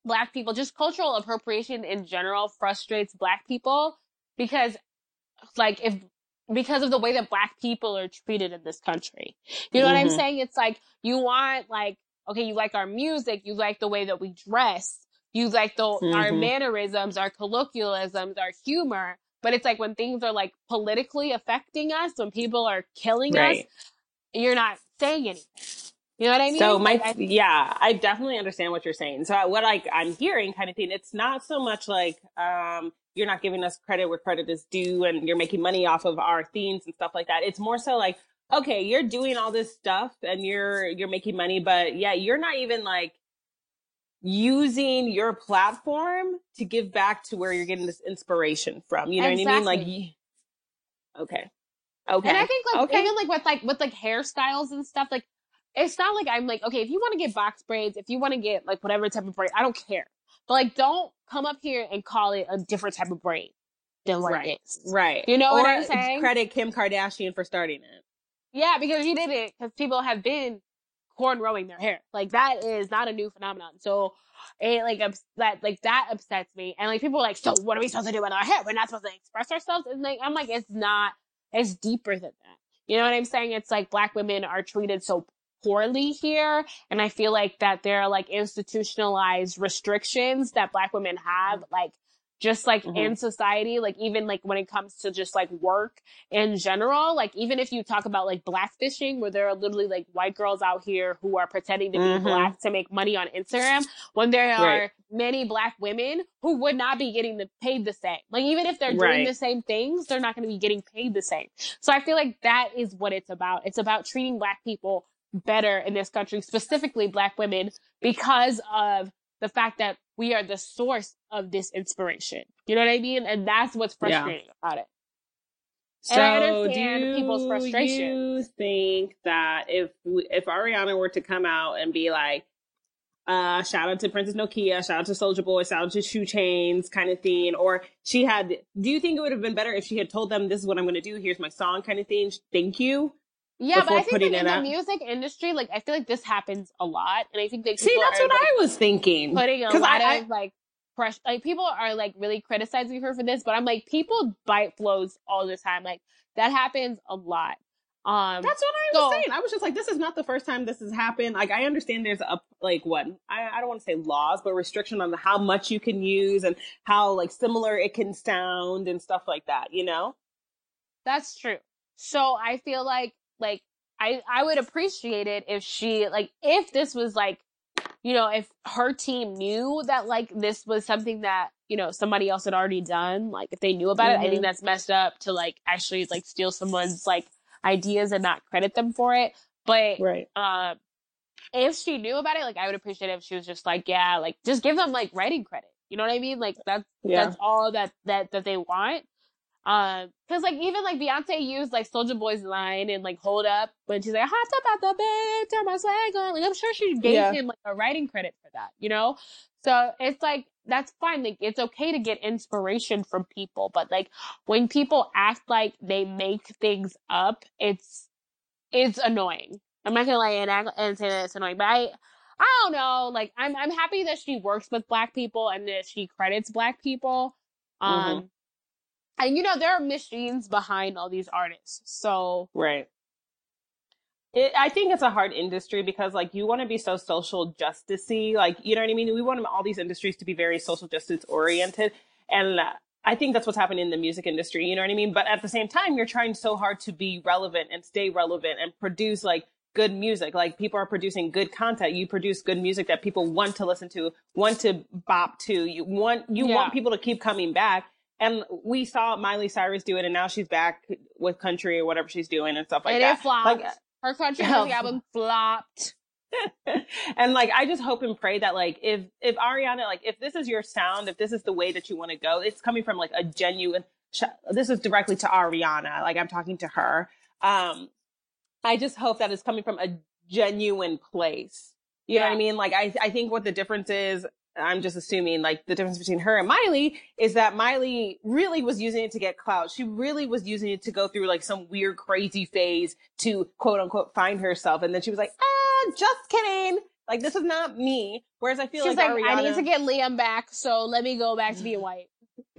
black people. Just cultural appropriation in general frustrates black people because, like, if because of the way that black people are treated in this country. You know mm-hmm. what I'm mm-hmm. saying? It's like you want like okay, you like our music, you like the way that we dress, you like the mm-hmm. our mannerisms, our colloquialisms, our humor, but it's like when things are like politically affecting us, when people are killing right. us, you're not saying anything. You know what I mean? So my, like, I, yeah, I definitely understand what you're saying. So what like I'm hearing kind of thing, it's not so much like, um, you're not giving us credit where credit is due and you're making money off of our themes and stuff like that. It's more so like, okay, you're doing all this stuff and you're, you're making money, but yeah, you're not even like using your platform to give back to where you're getting this inspiration from. You know exactly. what I mean? Like, okay. Okay. And I think like okay. even like with like with like hairstyles and stuff, like it's not like I'm like, okay, if you want to get box braids, if you want to get like whatever type of braid, I don't care. But like don't come up here and call it a different type of braid than what right. it is. Right. You know or what I'm saying? Credit Kim Kardashian for starting it. Yeah, because she did it because people have been cornrowing their hair. Like that is not a new phenomenon. So it like ups- that like that upsets me. And like people are like, so what are we supposed to do with our hair? We're not supposed to express ourselves. And like I'm like, it's not. It's deeper than that. You know what I'm saying? It's like black women are treated so poorly here. And I feel like that there are like institutionalized restrictions that black women have, mm-hmm. like just like mm-hmm. in society, like even like when it comes to just like work in general, like even if you talk about like blackfishing, where there are literally like white girls out here who are pretending to be mm-hmm. black to make money on Instagram, when there are many black women who would not be getting the, paid the same. Like even if they're doing right. the same things, they're not going to be getting paid the same. So I feel like that is what it's about. It's about treating black people better in this country, specifically black women, because of the fact that we are the source of this inspiration. You know what I mean? And that's what's frustrating yeah. about it. And so I understand do people's frustration. You think that if if Ariana were to come out and be like, uh, shout out to Princess Nokia, shout out to Soulja Boy, shout out to 2 Chainz kind of thing, or she had, do you think it would have been better if she had told them, this is what I'm going to do, here's my song kind of thing, thank you? Yeah, but I think like in the music industry, like I feel like this happens a lot, and I think that see that's what like, I was thinking. Putting a lot I, of like pressure, like people are like really criticizing her for this, but I'm like people bite flows all the time. Like that happens a lot. Um, that's what I was so, saying. I was just like, this is not the first time this has happened. Like, I understand there's a like what I, I don't want to say laws, but restriction on how much you can use and how like similar it can sound and stuff like that. You know, that's true. So I feel like like I I would appreciate it if she like if this was like you know if her team knew that like this was something that you know somebody else had already done like if they knew about mm-hmm. it I think mm-hmm. that's messed up to like actually like steal someone's like ideas and not credit them for it but right uh, if she knew about it like I would appreciate it if she was just like yeah like just give them like writing credit you know what I mean like that's yeah. that's all that that that they want um, cause like even like Beyonce used like Soulja Boy's line and like Hold Up when she's like hot up at the bed, turn my swag on. Like I'm sure she gave yeah. him like a writing credit for that, you know? So it's like that's fine. Like it's okay to get inspiration from people, but like when people act like they make things up, it's it's annoying. I'm not gonna lie and, act, and say that it's annoying, but I I don't know. Like I'm I'm happy that she works with black people and that she credits black people. Um, mm-hmm and you know there are machines behind all these artists so right it, I think it's a hard industry because like you want to be so social justicey, like you know what I mean. We want all these industries to be very social justice oriented, and uh, I think that's what's happening in the music industry. You know what I mean. But at the same time, you're trying so hard to be relevant and stay relevant and produce like good music. Like people are producing good content. You produce good music that people want to listen to, want to bop to. You want you yeah. want people to keep coming back. And we saw Miley Cyrus do it, and now she's back with country or whatever she's doing and stuff like and that. It flopped. Like, Her country music album flopped. and like I just hope and pray that like if if Ariana like if this is your sound, if this is the way that you want to go, it's coming from like a genuine. This is directly to Ariana. Like I'm talking to her. Um, I just hope that it's coming from a genuine place. You yeah. know what I mean? Like I I think what the difference is I'm just assuming like the difference between her and Miley is that Miley really was using it to get clout. She really was using it to go through like some weird, crazy phase to quote unquote find herself. And then she was like, ah, just kidding. Like this is not me. Whereas I feel She's like, like Ariana... I need to get Liam back, so let me go back to being white.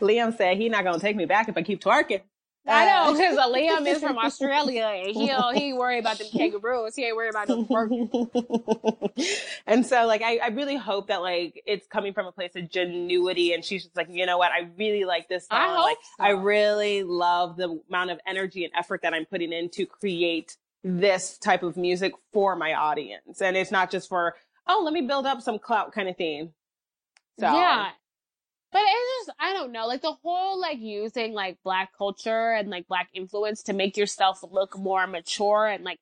Liam said he's not gonna take me back if I keep twerking. I know uh, because Liam is from Australia and he he worry about the kangaroos. He ain't worry about the and so like I, I really hope that like it's coming from a place of genuity and she's just like, you know what, I really like this song. I like so. I really love the amount of energy and effort that I'm putting in to create this type of music for my audience. And it's not just for, oh, let me build up some clout kind of thing. So Yeah. But it's just, I don't know, like the whole like using like black culture and like black influence to make yourself look more mature and like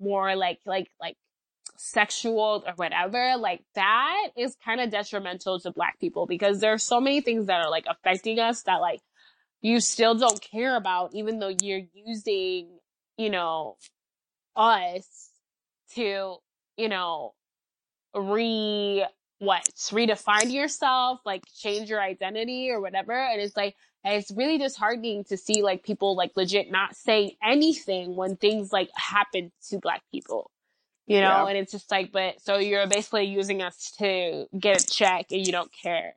more like, like, like sexual or whatever, like that is kind of detrimental to black people because there are so many things that are like affecting us that like you still don't care about, even though you're using, you know, us to, you know, re what redefine yourself like change your identity or whatever and it's like and it's really disheartening to see like people like legit not saying anything when things like happen to black people you know yeah. and it's just like but so you're basically using us to get a check and you don't care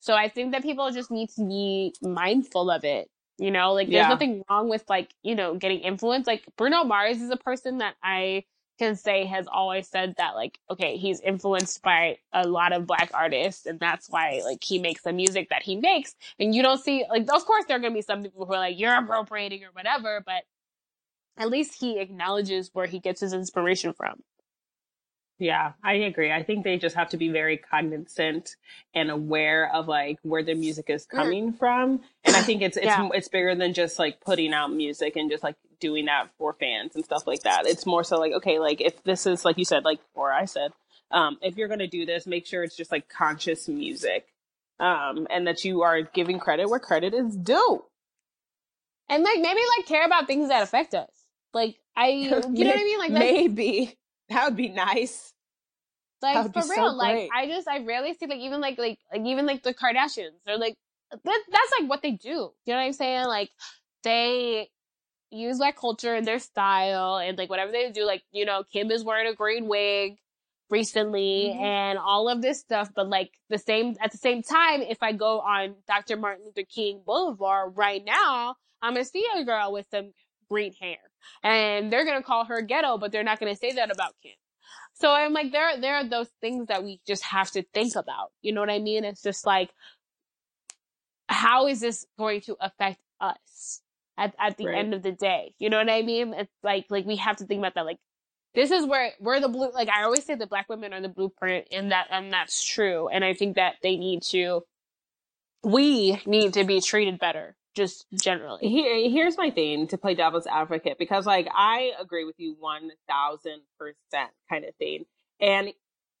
so i think that people just need to be mindful of it you know like there's yeah. nothing wrong with like you know getting influence like bruno mars is a person that i can say has always said that like okay he's influenced by a lot of black artists and that's why like he makes the music that he makes and you don't see like of course there are to be some people who are like you're appropriating or whatever but at least he acknowledges where he gets his inspiration from yeah, I agree. I think they just have to be very cognizant and aware of like where their music is mm. coming from. And I think it's it's yeah. it's bigger than just like putting out music and just like doing that for fans and stuff like that. It's more so like okay, like if this is like you said like or I said, um if you're to do this, make sure it's just like conscious music. Um and that you are giving credit where credit is due. And like maybe like care about things that affect us. Like I you know what I mean? Like maybe that would be nice. Like for real, so like I just I rarely see like even like like like even like the Kardashians. They're like that, that's like what they do. You know what I'm saying? Like they use like culture and their style and like whatever they do. Like you know, Kim is wearing a green wig recently mm-hmm. and all of this stuff. But like the same at the same time, if I go on Dr. Martin Luther King Boulevard right now, I'm gonna see a girl with some green hair, and they're gonna call her ghetto, but they're not gonna say that about Kim. So I'm like, there, there are those things that we just have to think about. You know what I mean? It's just like, how is this going to affect us at, at the right. end of the day? You know what I mean? It's like, like we have to think about that. Like, this is where, we're the blue, like I always say the black women are the blueprint and that, and that's true. And I think that they need to, we need to be treated better just generally. Here, here's my thing to play devil's advocate because, like, I agree with you one thousand percent, kind of thing, and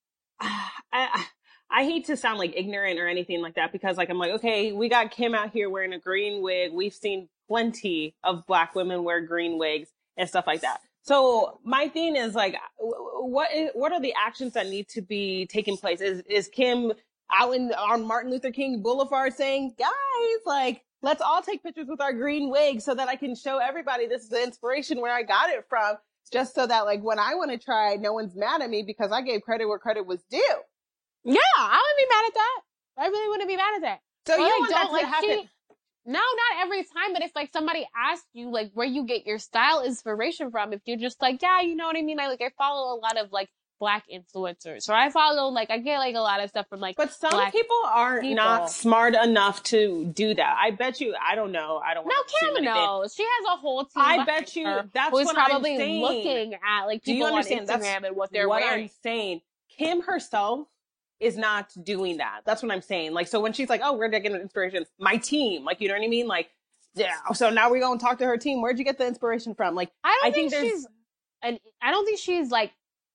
I, I hate to sound like ignorant or anything like that because, like, I'm like, okay, we got Kim out here wearing a green wig. We've seen plenty of black women wear green wigs and stuff like that. So my thing is like, what is, what are the actions that need to be taking place? Is is Kim out in on Martin Luther King Boulevard saying, guys, like let's all take pictures with our green wigs so that I can show everybody this is the inspiration where I got it from, just so that like when I want to try, no one's mad at me because I gave credit where credit was due. Yeah, I wouldn't be mad at that. I really wouldn't be mad at that. So you want don't, that like, happen? She, no, not every time, but if like somebody asks you like where you get your style inspiration from, if you're just like, yeah, you know what I mean? I like I follow a lot of like black influencers. So I follow like I get like a lot of stuff from like But some people are people. not smart enough to do that. I bet you I don't know. I don't know. No, Kim knows. She has a whole team. I bet you that's who's what probably I'm saying. looking at like people on Instagram that's and what they're what wearing. I'm saying. Kim herself is not doing that. That's what I'm saying. Like so when she's like, Oh, where'd I get an inspiration? My team. Like you know what I mean? Like yeah. So now we're gonna talk to her team. Where'd you get the inspiration from? Like I don't I think, think she's and I don't think she's like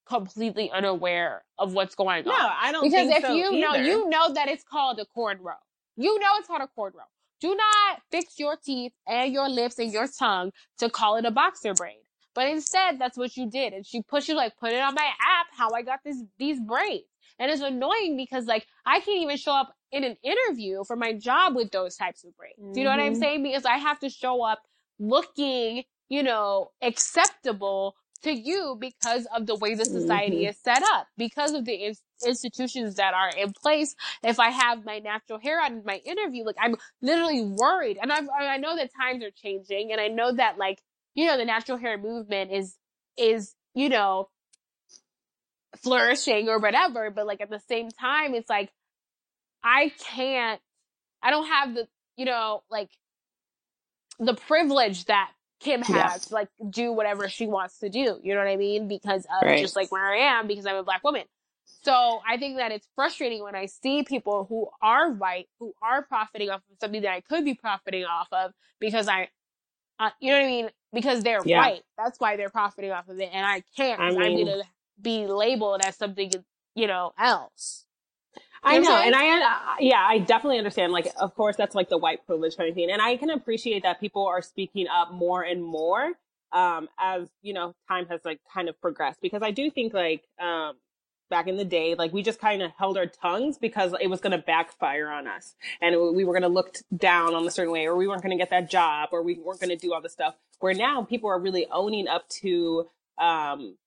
completely unaware of what's going on. No, I don't because if so you either. know, you know that it's called a cornrow. You know it's called a cornrow. Do not fix your teeth and your lips and your tongue to call it a boxer braid. But instead, that's what you did. And she pushed you like, put it on my app, how I got this, these braids. And it's annoying because like, I can't even show up in an interview for my job with those types of braids. Mm-hmm. Do you know what I'm mm-hmm. saying? Because I have to show up looking, you know, acceptable to you because of the way the society mm-hmm. is set up, because of the in- institutions that are in place. If I have my natural hair on my interview, like I'm literally worried. And I've, I know that times are changing and I know that like, you know, the natural hair movement is, is, you know, flourishing or whatever. But like at the same time, it's like, I can't, I don't have the, you know, like the privilege that Kim has yeah. to like do whatever she wants to do. You know what I mean? Because of right. just like where I am, because I'm a black woman. So I think that it's frustrating when I see people who are white, who are profiting off of something that I could be profiting off of because I, uh, you know what I mean? Because they're yeah. white. That's why they're profiting off of it. And I can't. I am going to be labeled as something, you know, else. I know, and I, uh, yeah, I definitely understand. Like, of course, that's like the white privilege kind of thing, and I can appreciate that people are speaking up more and more um, as you know time has like kind of progressed. Because I do think like um, back in the day, like we just kind of held our tongues because it was going to backfire on us, and we were going to look down on a certain way, or we weren't going to get that job, or we weren't going to do all this stuff. Where now people are really owning up to um,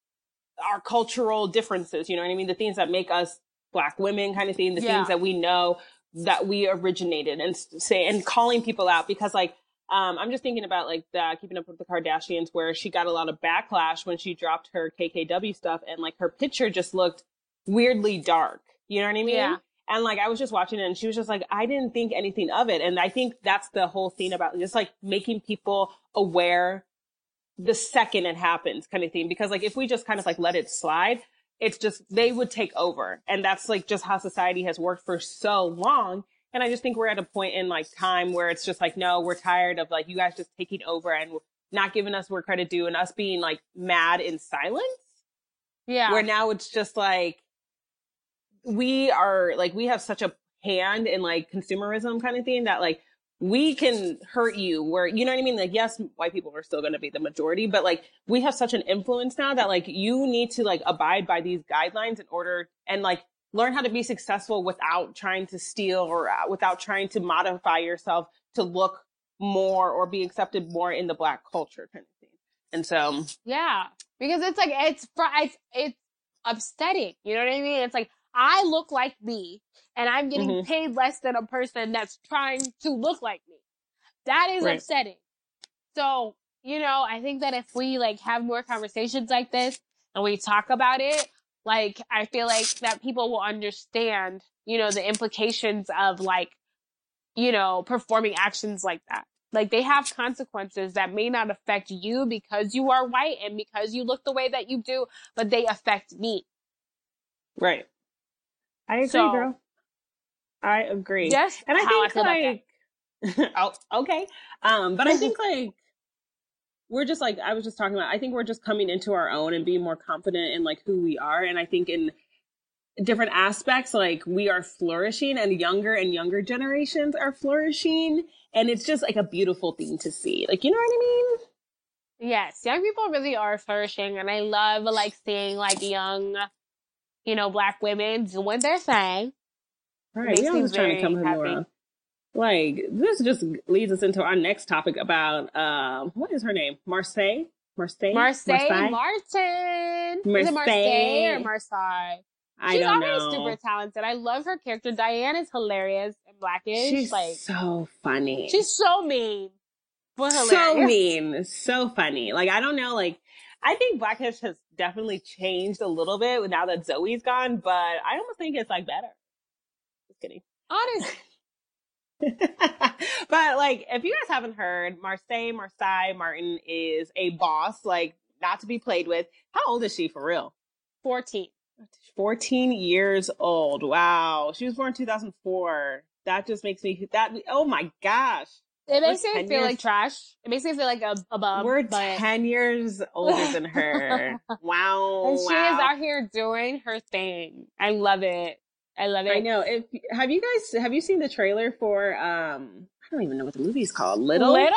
our cultural differences. You know what I mean? The things that make us black women kind of thing, the yeah. things that we know that we originated and say, and calling people out because like, um, I'm just thinking about like the keeping up with the Kardashians where she got a lot of backlash when she dropped her KKW stuff and like her picture just looked weirdly dark. You know what I mean? Yeah. And like I was just watching it and she was just like, I didn't think anything of it. And I think that's the whole thing about just like making people aware the second it happens kind of thing. Because like if we just kind of like let it slide, it's just they would take over. And that's like just how society has worked for so long. And i just think we're at a point in like time where it's just like no we're tired of like you guys just taking over and not giving us where credit due and us being like mad in silence. Yeah. Where now it's just like we are like we have such a hand in like consumerism kind of thing that like we can hurt you where you know what I mean? Like, yes, white people are still going to be the majority, but like we have such an influence now that like you need to like abide by these guidelines in order and like learn how to be successful without trying to steal or uh, without trying to modify yourself to look more or be accepted more in the black culture kind of thing. And so, yeah, because it's like, it's, it's, it's upsetting. You know what I mean? It's like, I look like me and I'm getting mm-hmm. paid less than a person that's trying to look like me. That is right. upsetting. So, you know, I think that if we like have more conversations like this and we talk about it, like I feel like that people will understand, you know, the implications of like, you know, performing actions like that. Like they have consequences that may not affect you because you are white and because you look the way that you do, but they affect me. Right. I agree, so, girl. I agree. Yes, and I think I like, oh, okay. Um, but I think like we're just like I was just talking about. I think we're just coming into our own and being more confident in like who we are, and I think in different aspects, like we are flourishing, and younger and younger generations are flourishing, and it's just like a beautiful thing to see. Like you know what I mean? Yes, young people really are flourishing, and I love like seeing like young you know, black women doing their thing. Right. We always trying to come to more. Like this just leads us into our next topic about um what is her name? Marsai? Marsai? Marsai, Marsai? Martin. Marsai. Is it Marsai or Marsai? I She's already know. super talented. I love her character. Diane is hilarious and blackish. She's like so funny. She's so mean. But hilarious. So mean. So funny. Like I don't know, like I think Blackish has definitely changed a little bit now that Zoey's gone, but I almost think it's like better. Just kidding. Honest. but like, if you guys haven't heard, Marsai Marsai Martin is a boss, like not to be played with. How old is she for real? 14. 14 years old. Wow. She was born 2004. That just makes me that. Oh my gosh. It makes me feel years, like trash. It makes me feel like a, a bum. We're but... 10 years older than her. wow. And she wow. is out here doing her thing. I love it. I love it. I know. If have you guys have you seen the trailer for um I don't even know what the movie's called. Little? Little?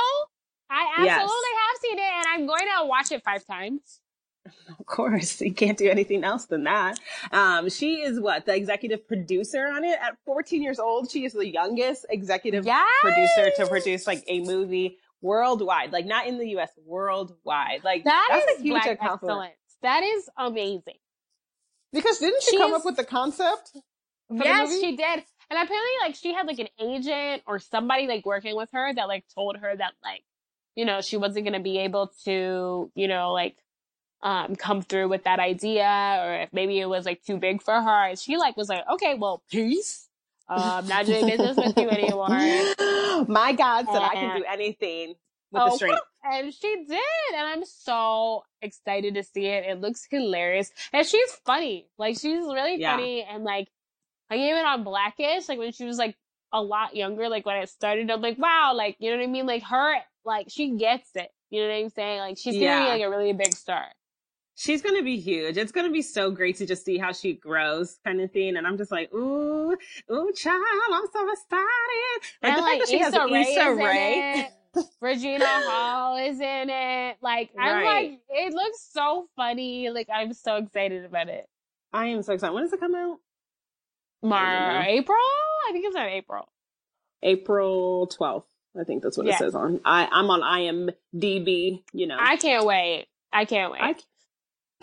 I absolutely yes. have seen it and I'm going to watch it five times. Of course, you can't do anything else than that. Um, she is what the executive producer on it at 14 years old. She is the youngest executive yes! producer to produce like a movie worldwide, like not in the U.S., worldwide. Like That that's is a huge black accomplishment. excellence. That is amazing. Because didn't she come up with the concept? the yes, movie? she did. And apparently, like, she had like an agent or somebody like working with her that like told her that like, you know, she wasn't gonna be able to, you know, like, um, come through with that idea, or if maybe it was like too big for her. And she like was like, okay, well, peace. I'm not doing business with you anymore. My God said I can do anything with Oh, the strength. And she did, and I'm so excited to see it. It looks hilarious, and she's funny. Like she's really Yeah. funny, and like, like even on Blackish, like when she was like a lot younger, like when it started, I'm like, wow, like you know what I mean? Like her, like she gets it. You know what I'm saying? Like she's gonna be like a really big star. She's gonna be huge. It's gonna be so great to just see how she grows, kind of thing. And I'm just like, ooh, ooh, child, I'm so excited. Like and the like fact that she has Issa Rae Issa Rae. Regina Hall is in it. Like I'm Right. like, it looks so funny. Like I'm so excited about it. I am so excited. When does it come out? Mar know. April? I think it's in April. April 12th. I think that's what Yeah. it says on. I I'm on IMDb. You know, I can't wait. I can't wait. I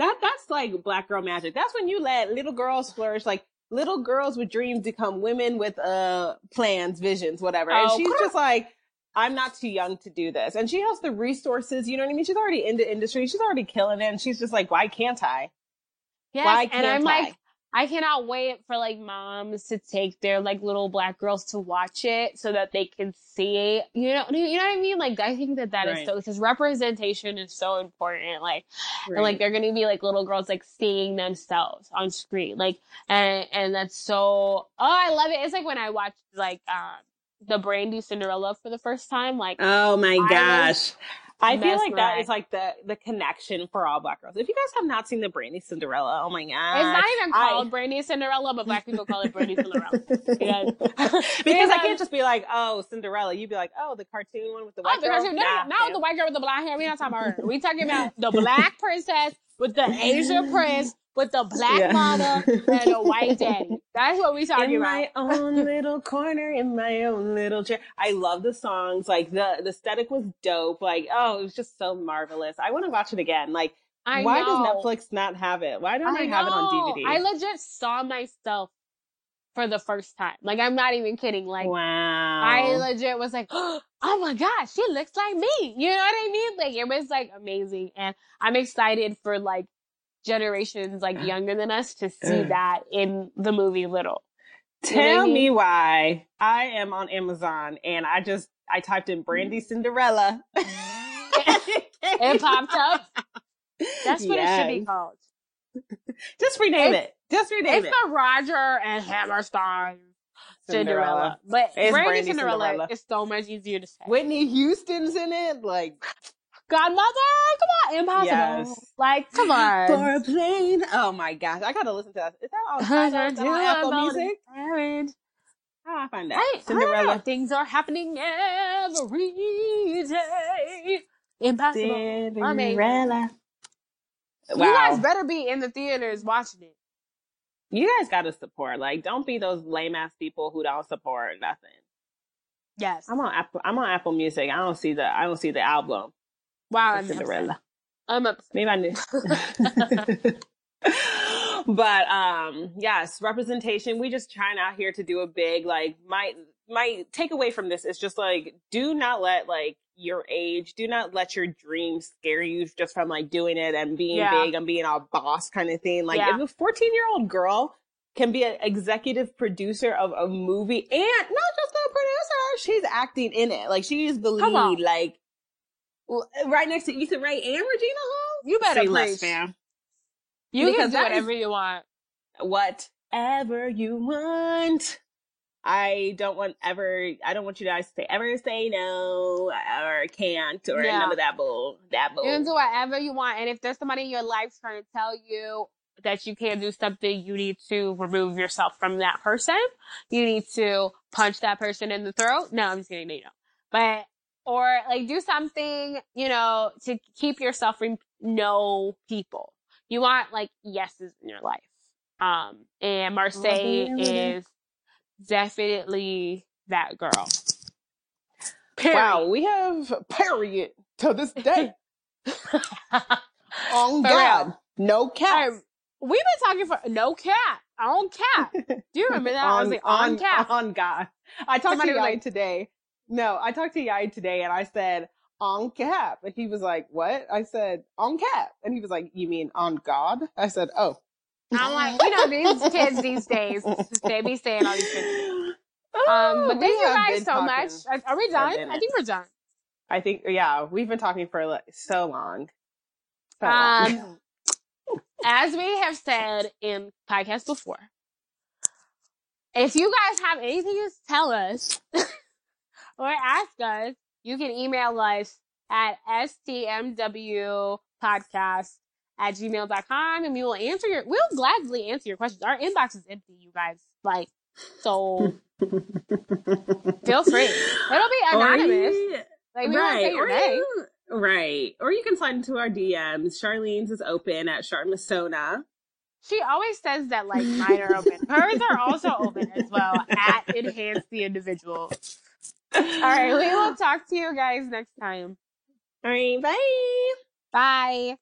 that that's like black girl magic. That's when you let little girls flourish. Like little girls with dreams become women with uh plans, visions, whatever. And Oh, she's just like, I'm not too young to do this. And she has the resources. You know what I mean? She's already in the industry. She's already killing it. And she's just like, why can't I? yes, Why and can't I'm I? like, I cannot wait for like moms to take their like little black girls to watch it so that they can see. You know, you know what I mean? Like I think that that is Right. so because representation is so important. Like and like they're gonna be like little girls like seeing themselves on screen like and and that's so oh i love it it's like when i watched like um the brandy cinderella for the first time like Oh my was gosh. I feel like that is like the the connection for all black girls. If you guys have not seen the Brandy Cinderella, oh my god. it's not even I- called brandy cinderella but black people call it brandy cinderella Because- because I can't just be like, oh, Cinderella. You'd be like, oh, the cartoon one with the oh, white Oh, the girl. cartoon- no, Nah, no, not fam. the white girl with the blonde hair. We're not talking about her. We talking about the black princess with the Asian prince with the black Yeah. mother and the white daddy. That's what we talking in about. In my own little corner, in my own little chair. I love the songs. Like the the aesthetic was dope. Like oh, it was just so marvelous. I want to watch it again. Like I why know. does Netflix not have it? Why don't I, have it on DVD? I legit saw myself for the first time. Like I'm not even kidding. Like wow. I legit was like, oh my gosh, she looks like me. You know what I mean? Like it was like amazing, and I'm excited for like generations like younger than us to see that in the movie Little. You know I Tell mean? me why I am on Amazon and I just I typed in Brandy mm. Cinderella. It popped up. That's what it should be called. Just rename It's- it. Just rename It's it. It's the Roger and Hammerstein Cinderella. But It's Brandy, Brandy Cinderella, Cinderella. is so much easier to say. Whitney Houston's in it. Like Godmother, come on, impossible. Yes. Like, come on. for a plane. Oh my gosh, I gotta listen to that. Is that on, is that on Apple Music? Married. How do I find that? I, I don't. Cinderella. Things are happening every day. Impossible. Cinderella. Wow. You guys better be in the theaters watching it. You guys gotta support. Like, don't be those lame ass people who don't support nothing. Yes. I'm on Apple. I'm on Apple Music. I don't see the. I don't see the album. Wow, I'm Cinderella. upset. I'm upset. Maybe I knew. but um yes, representation. We just trying out here to do a big like my my takeaway from this is just like do not let like your age, do not let your dreams scare you just from like doing it and being Yeah. big and being a boss kind of thing. Like Yeah. if a 14 year old girl can be an executive producer of a movie and not just a producer, she's acting in it. Like she's the lead. Like right next to Issa Rae and Regina Hall. You better Say less, preach. fam. You can do that whatever you want. Whatever you want. I don't want ever. I don't want you guys to say ever say no or can't or Yeah. none of that bull. That bull. You can do whatever you want. And if there's somebody in your life trying to tell you that you can't do something, you need to remove yourself from that person. You need to punch that person in the throat. No, I'm just kidding. No, you don't. But, or like do something, you know, to keep yourself from no people. You want like yeses in your life. Um, and Marsai is definitely that girl. Period. Wow, we have period to this day. On For God, real. no cap. Hey, We've been talking for no cat. On cat. Do you remember that? I was like, on, cat. on God. I talked Somebody to Yai like- today. No, I talked to Yai today and I said, on cap. And he was like, what? I said, on cap. And he was like, you mean on God? I said, oh. I'm like, you know, these kids these days, they be saying all these things. Um, Oh, but thank you guys so much. Are- we done? I think we're done. I think, yeah, we've been talking for like, so long. So long. Um, as we have said in podcasts before, if you guys have anything to tell us or ask us, you can email us at stmwpodcast at gmail.com and we will answer your, we'll gladly answer your questions. Our inbox is empty, you guys. Like, so feel free. It'll be anonymous. Or- Like, we won't say your name. you- right. Or you can slide into our DMs. Charlene's is open at Charmasona. She always says that like mine are open. Hers are also open as well at enhance the individual. All right, we will talk to you guys next time. All right, bye. Bye.